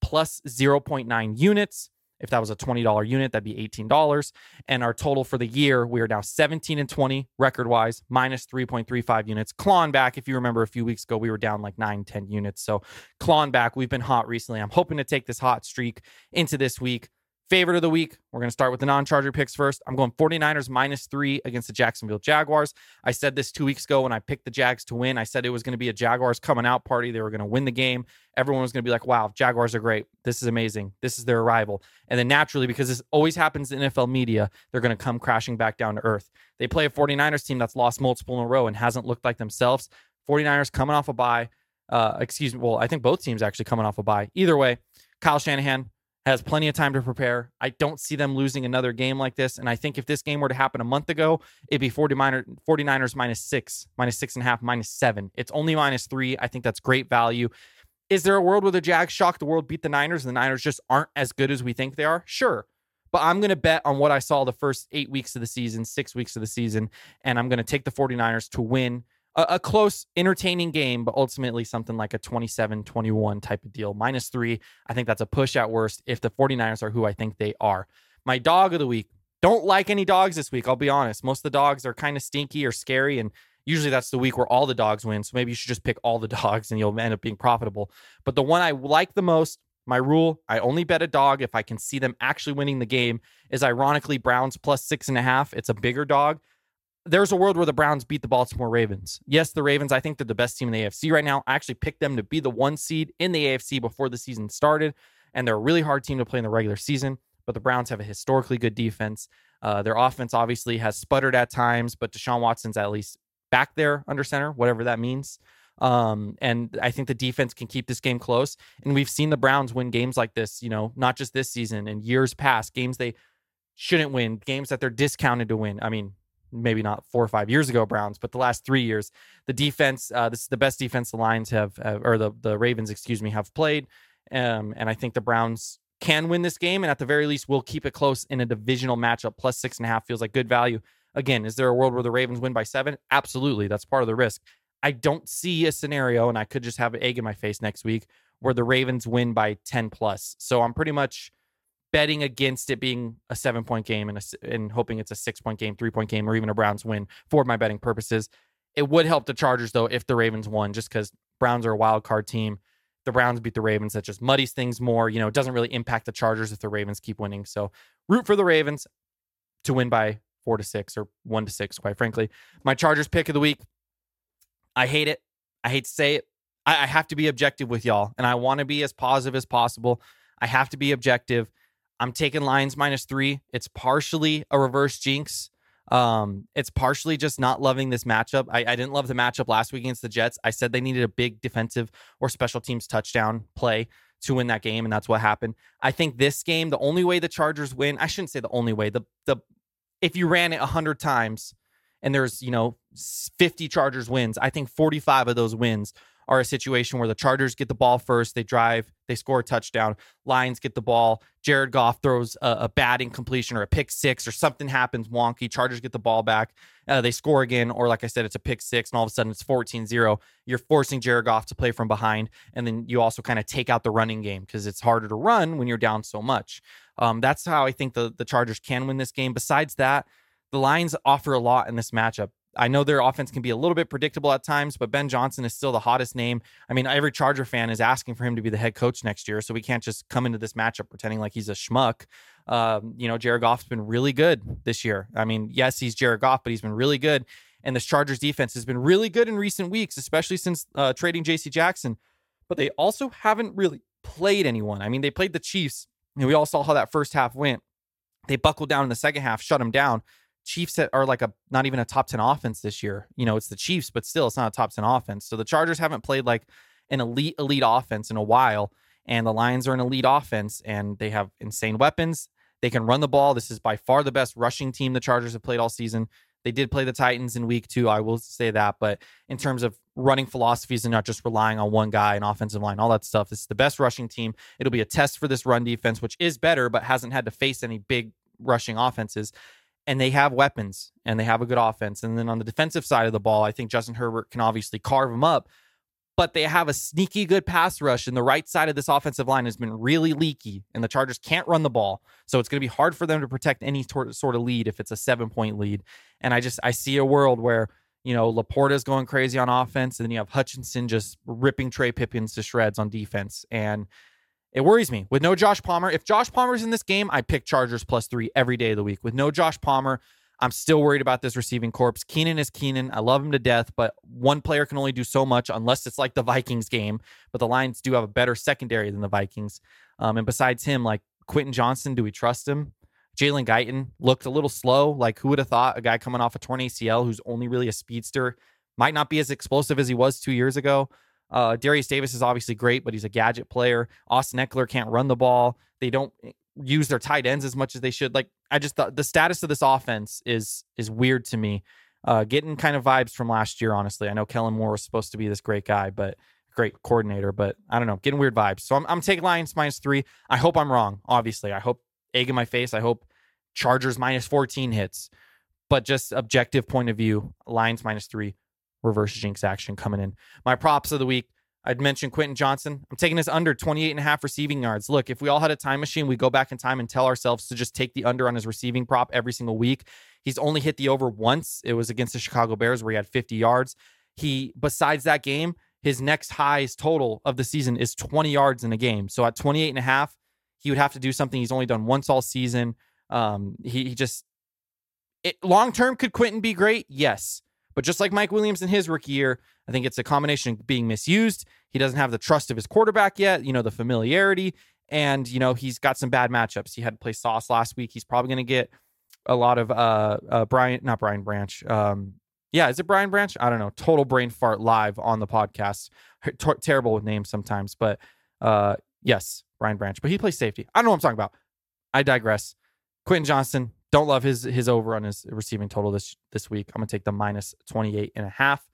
Plus 0.9 units. If that was a $20 unit, that'd be $18. And our total for the year, we are now 17 and 20 record wise, minus 3.35 units. Clawing back, if you remember a few weeks ago, we were down like 9, 10 units. So clawing back, we've been hot recently. I'm hoping to take this hot streak into this week. Favorite of the week, we're going to start with the non Charger picks first. I'm going 49ers minus three against the Jacksonville Jaguars. I said this two weeks ago when I picked the Jags to win. I said it was going to be a Jaguars coming out party. They were going to win the game. Everyone was going to be like, wow, Jaguars are great. This is amazing. This is their arrival. And then naturally, because this always happens in NFL media, they're going to come crashing back down to earth. They play a 49ers team that's lost multiple in a row and hasn't looked like themselves. 49ers coming off a bye. Uh, excuse me. Well, I think both teams actually coming off a bye. Either way, Kyle Shanahan has plenty of time to prepare. I don't see them losing another game like this. And I think if this game were to happen a month ago, it'd be forty 49ers minus six, minus six and a half, minus seven. It's only minus three. I think that's great value. Is there a world where the Jags shock the world, beat the Niners, and the Niners just aren't as good as we think they are? Sure. But I'm going to bet on what I saw the first eight weeks of the season, six weeks of the season, and I'm going to take the 49ers to win a, a close, entertaining game, but ultimately something like a 27 21 type of deal. Minus three. I think that's a push at worst if the 49ers are who I think they are. My dog of the week. Don't like any dogs this week. I'll be honest. Most of the dogs are kind of stinky or scary. And usually that's the week where all the dogs win. So maybe you should just pick all the dogs and you'll end up being profitable. But the one I like the most, my rule, I only bet a dog if I can see them actually winning the game, is ironically Browns plus six and a half. It's a bigger dog there's a world where the Browns beat the Baltimore Ravens. Yes, the Ravens, I think they're the best team in the AFC right now. I actually picked them to be the one seed in the AFC before the season started, and they're a really hard team to play in the regular season. But the Browns have a historically good defense. Uh, their offense obviously has sputtered at times, but Deshaun Watson's at least back there under center, whatever that means. Um, and I think the defense can keep this game close. And we've seen the Browns win games like this, you know, not just this season and years past, games they shouldn't win, games that they're discounted to win. I mean, maybe not four or five years ago Browns, but the last three years, the defense, uh, this is the best defense the Lions have, uh, or the the Ravens, excuse me, have played. Um, and I think the Browns can win this game, and at the very least, we'll keep it close in a divisional matchup. Plus six and a half feels like good value. Again, is there a world where the Ravens win by seven? Absolutely, that's part of the risk. I don't see a scenario, and I could just have an egg in my face next week where the Ravens win by ten plus. So I'm pretty much betting against it being a seven point game and, a, and hoping it's a six point game, three point game, or even a Browns win for my betting purposes. It would help the Chargers though if the Ravens won, just because Browns are a wild card team. The Browns beat the Ravens. That just muddies things more. You know, it doesn't really impact the Chargers if the Ravens keep winning. So root for the Ravens to win by four to six or one to six, quite frankly. My Chargers pick of the week. I hate it. I hate to say it. I, I have to be objective with y'all, and I want to be as positive as possible. I have to be objective. I'm taking Lions minus three. It's partially a reverse jinx. Um, it's partially just not loving this matchup. I, I didn't love the matchup last week against the Jets. I said they needed a big defensive or special teams touchdown play to win that game, and that's what happened. I think this game, the only way the Chargers win, I shouldn't say the only way. The the if you ran it hundred times and there's you know 50 Chargers wins, I think 45 of those wins are a situation where the Chargers get the ball first, they drive, they score a touchdown. Lions get the ball. Jared Goff throws a, a bad incompletion or a pick six or something happens wonky. Chargers get the ball back. Uh, they score again, or like I said, it's a pick six, and all of a sudden it's 14 0. You're forcing Jared Goff to play from behind. And then you also kind of take out the running game because it's harder to run when you're down so much. Um, that's how I think the, the Chargers can win this game. Besides that, the Lions offer a lot in this matchup. I know their offense can be a little bit predictable at times, but Ben Johnson is still the hottest name. I mean, every Charger fan is asking for him to be the head coach next year, so we can't just come into this matchup pretending like he's a schmuck. Um, you know, Jared Goff's been really good this year. I mean, yes, he's Jared Goff, but he's been really good. And this Chargers defense has been really good in recent weeks, especially since uh, trading J.C. Jackson. But they also haven't really played anyone. I mean, they played the Chiefs, and we all saw how that first half went. They buckled down in the second half, shut them down. Chiefs that are like a not even a top 10 offense this year. You know, it's the Chiefs, but still it's not a top 10 offense. So the Chargers haven't played like an elite elite offense in a while and the Lions are an elite offense and they have insane weapons. They can run the ball. This is by far the best rushing team the Chargers have played all season. They did play the Titans in week 2, I will say that, but in terms of running philosophies and not just relying on one guy and offensive line, all that stuff, this is the best rushing team. It'll be a test for this run defense which is better but hasn't had to face any big rushing offenses and they have weapons and they have a good offense. And then on the defensive side of the ball, I think Justin Herbert can obviously carve them up, but they have a sneaky good pass rush. And the right side of this offensive line has been really leaky, and the Chargers can't run the ball. So it's going to be hard for them to protect any sort of lead if it's a seven point lead. And I just, I see a world where, you know, LaPorta's going crazy on offense, and then you have Hutchinson just ripping Trey Pipkins to shreds on defense. And it worries me. With no Josh Palmer, if Josh Palmer's in this game, I pick Chargers plus three every day of the week. With no Josh Palmer, I'm still worried about this receiving corpse. Keenan is Keenan. I love him to death, but one player can only do so much unless it's like the Vikings game. But the Lions do have a better secondary than the Vikings. Um, and besides him, like Quentin Johnston, do we trust him? Jalen Guyton looked a little slow. Like, who would have thought a guy coming off a torn ACL who's only really a speedster might not be as explosive as he was two years ago? Uh, Derius Davis is obviously great, but he's a gadget player. Austin Ekeler can't run the ball. They don't use their tight ends as much as they should. Like, I just thought the status of this offense is is weird to me. Uh, getting kind of vibes from last year, honestly. I know Kellen Moore was supposed to be this great guy, but great coordinator, but I don't know, getting weird vibes. So I'm, I'm taking Lions minus three. I hope I'm wrong, obviously. I hope egg in my face. I hope Chargers minus 14 hits. But just objective point of view, Lions minus three, reverse jinx action coming in. My props of the week. I'd mentioned Quentin Johnston. I'm taking this under 28 and a half receiving yards. Look, if we all had a time machine, we go back in time and tell ourselves to just take the under on his receiving prop every single week. He's only hit the over once. It was against the Chicago Bears where he had 50 yards. He, besides that game, his next highest total of the season is 20 yards in a game. So at 28 and a half, he would have to do something he's only done once all season. Um, he, he just long term could Quentin be great? Yes. But just like Mike Williams in his rookie year, I think it's a combination of being misused. He doesn't have the trust of his quarterback yet, you know, the familiarity. And, you know, he's got some bad matchups. He had to play Sauce last week. He's probably going to get a lot of uh, uh Brian, not Brian Branch. Um, yeah, is it Brian Branch? I don't know. Total brain fart live on the podcast. Ter- terrible with names sometimes, but uh, yes, Brian Branch. But he plays safety. I don't know what I'm talking about. I digress. Quentin Johnston, don't love his his over on his receiving total this this week. I'm gonna take the minus 28 and a half.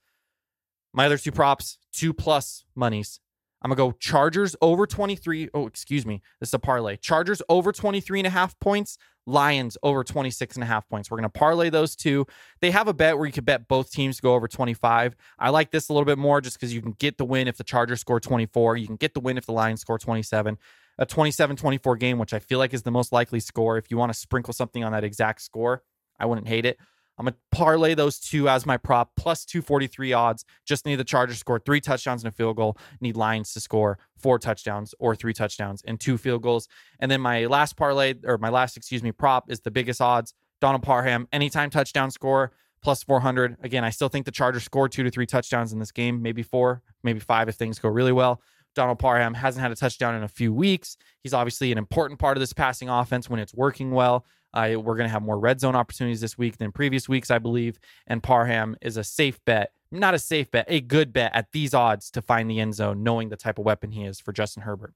My other two props, two plus monies. I'm gonna go Chargers over 23. Oh, excuse me. This is a parlay. Chargers over 23 and a half points, Lions over 26 and a half points. We're gonna parlay those two. They have a bet where you could bet both teams go over 25. I like this a little bit more just because you can get the win if the Chargers score 24. You can get the win if the Lions score 27 a 27 24 game, which I feel like is the most likely score. If you want to sprinkle something on that exact score, I wouldn't hate it. I'm going to parlay those two as my prop, plus 243 odds. Just need the Chargers score three touchdowns and a field goal. Need Lions to score four touchdowns or three touchdowns and two field goals. And then my last parlay, or my last, excuse me, prop is the biggest odds. Donald Parham, anytime touchdown score, plus 400. Again, I still think the Chargers score two to three touchdowns in this game, maybe four, maybe five if things go really well. Donald Parham hasn't had a touchdown in a few weeks. He's obviously an important part of this passing offense when it's working well. Uh, we're going to have more red zone opportunities this week than previous weeks, I believe. And Parham is a safe bet, not a safe bet, a good bet at these odds to find the end zone, knowing the type of weapon he is for Justin Herbert.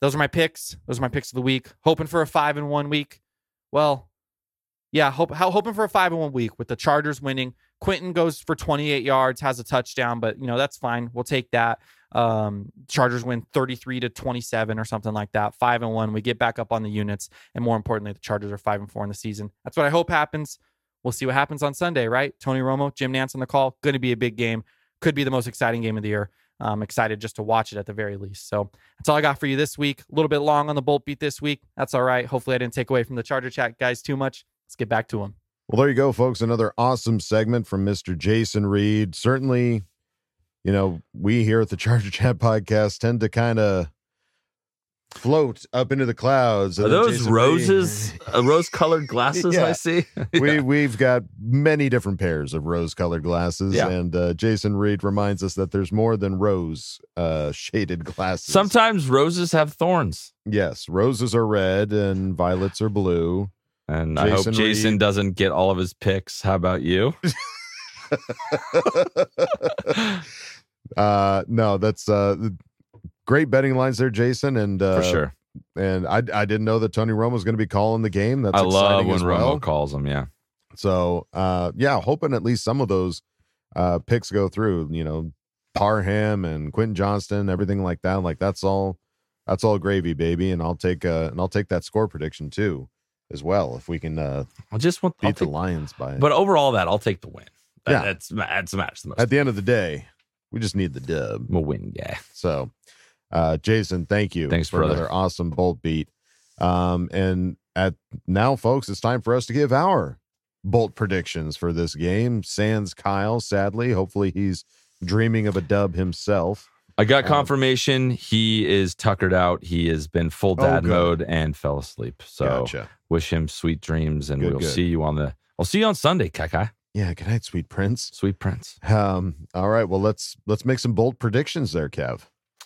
Those are my picks. Those are my picks of the week. Hoping for a five in one week. Well, yeah, hope, hoping for a five in one week with the Chargers winning. Quentin goes for 28 yards, has a touchdown, but you know that's fine. We'll take that. Um, Chargers win 33 to 27 or something like that. Five and one. We get back up on the units, and more importantly, the Chargers are five and four in the season. That's what I hope happens. We'll see what happens on Sunday, right? Tony Romo, Jim Nantz on the call. Going to be a big game. Could be the most exciting game of the year. I'm excited just to watch it at the very least. So that's all I got for you this week. A little bit long on the bolt beat this week. That's all right. Hopefully, I didn't take away from the Charger chat guys too much. Let's get back to them. Well, there you go, folks. Another awesome segment from Mr. Jason Reed. Certainly, you know, we here at the Charger Chat podcast tend to kind of float up into the clouds. Are those Jason roses, uh, rose-colored glasses? yeah. I see. yeah. We we've got many different pairs of rose-colored glasses, yeah. and uh, Jason Reed reminds us that there's more than rose uh, shaded glasses. Sometimes roses have thorns. Yes, roses are red and violets are blue. And Jason I hope Jason Reed. doesn't get all of his picks. How about you? uh no, that's uh great betting lines there, Jason. And uh for sure. And I I didn't know that Tony Romo was going to be calling the game. That's I love when well. Romo calls them. Yeah. So uh yeah, hoping at least some of those uh picks go through. You know, Parham and Quentin Johnston, everything like that. Like that's all that's all gravy, baby. And I'll take uh and I'll take that score prediction too as well if we can uh I just want beat take, the Lions by But overall that I'll take the win. That, Yeah. That's that's match the most. at the end of the day, we just need the dub. I'm a win guy. So uh Jason, thank you Thanks, for brother. another awesome bolt beat. Um and at now, folks, it's time for us to give our bolt predictions for this game. Sans Kyle, sadly. Hopefully he's dreaming of a dub himself. I got Um, confirmation he is tuckered out. He has been full Oh, dad good. mode and fell asleep. So Gotcha. wish him sweet dreams, and Good, we'll good. see you on the. I'll see you on Sunday, Kakai. Yeah, good night, sweet prince. Sweet prince. Um, all right, well let's let's make some bold predictions there, Kev.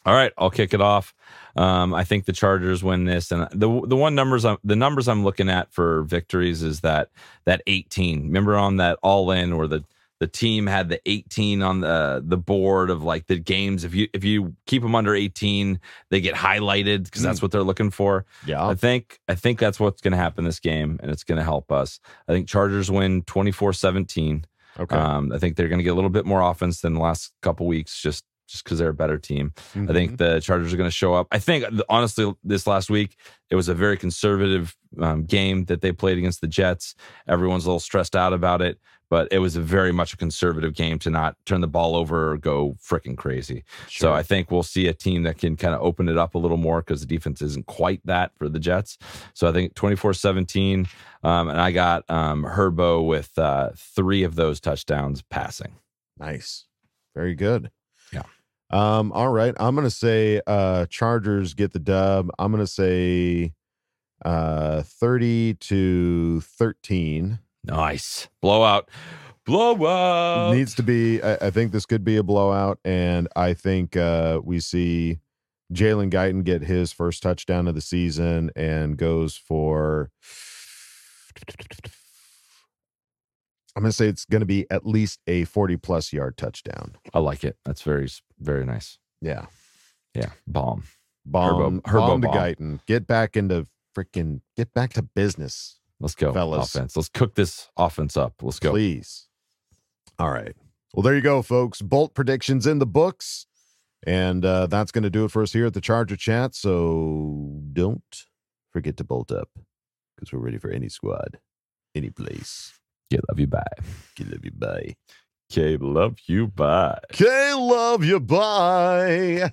All right, I'll kick it off. Um, I think the Chargers win this, and the the one numbers I'm, the numbers I'm looking at for victories is that that 18. Remember on that all in where the the team had the 18 on the the board of like the games. If you if you keep them under 18, they get highlighted because that's what they're looking for. Yeah, I think I think that's what's going to happen this game, and it's going to help us. I think Chargers win 24-17. Okay. Um, I think they're going to get a little bit more offense than the last couple weeks, just just because they're a better team. I Mm-hmm. think the Chargers are going to show up. I think honestly, this last week it was a very conservative um, game that they played against the Jets. Everyone's a little stressed out about it, but it was a very much a conservative game to not turn the ball over or go freaking crazy. So I think we'll see a team that can kind of open it up a little more because the defense isn't quite that for the Jets. So I think 24 17. Um, and I got um, Herbo with uh, three of those touchdowns passing. Nice. Very good. Yeah. Um, all right. I'm gonna say uh Chargers get the dub. I'm gonna say uh 30 to 13. Nice. Blowout. Blowout. Needs to be I, I think this could be a blowout, and I think uh we see Jalen Guyton get his first touchdown of the season and goes for I'm gonna say it's gonna be at least a 40 plus yard touchdown. I like it. That's very, very nice. Yeah. Yeah. Bomb. Bomb, Herbo- Herbo bomb to bomb. Guyton. Get back into freaking get back to business. Let's go, fellas. offense. Let's cook this offense up. Let's go. Please. All right. Well, there you go, folks. Bolt predictions in the books. And uh, that's going to do it for us here at the Charger Chat. So don't forget to bolt up because we're ready for any squad, any place. Okay, love you. Bye. Okay, love you. Bye. Okay, love you. Bye. Okay, love you. Bye.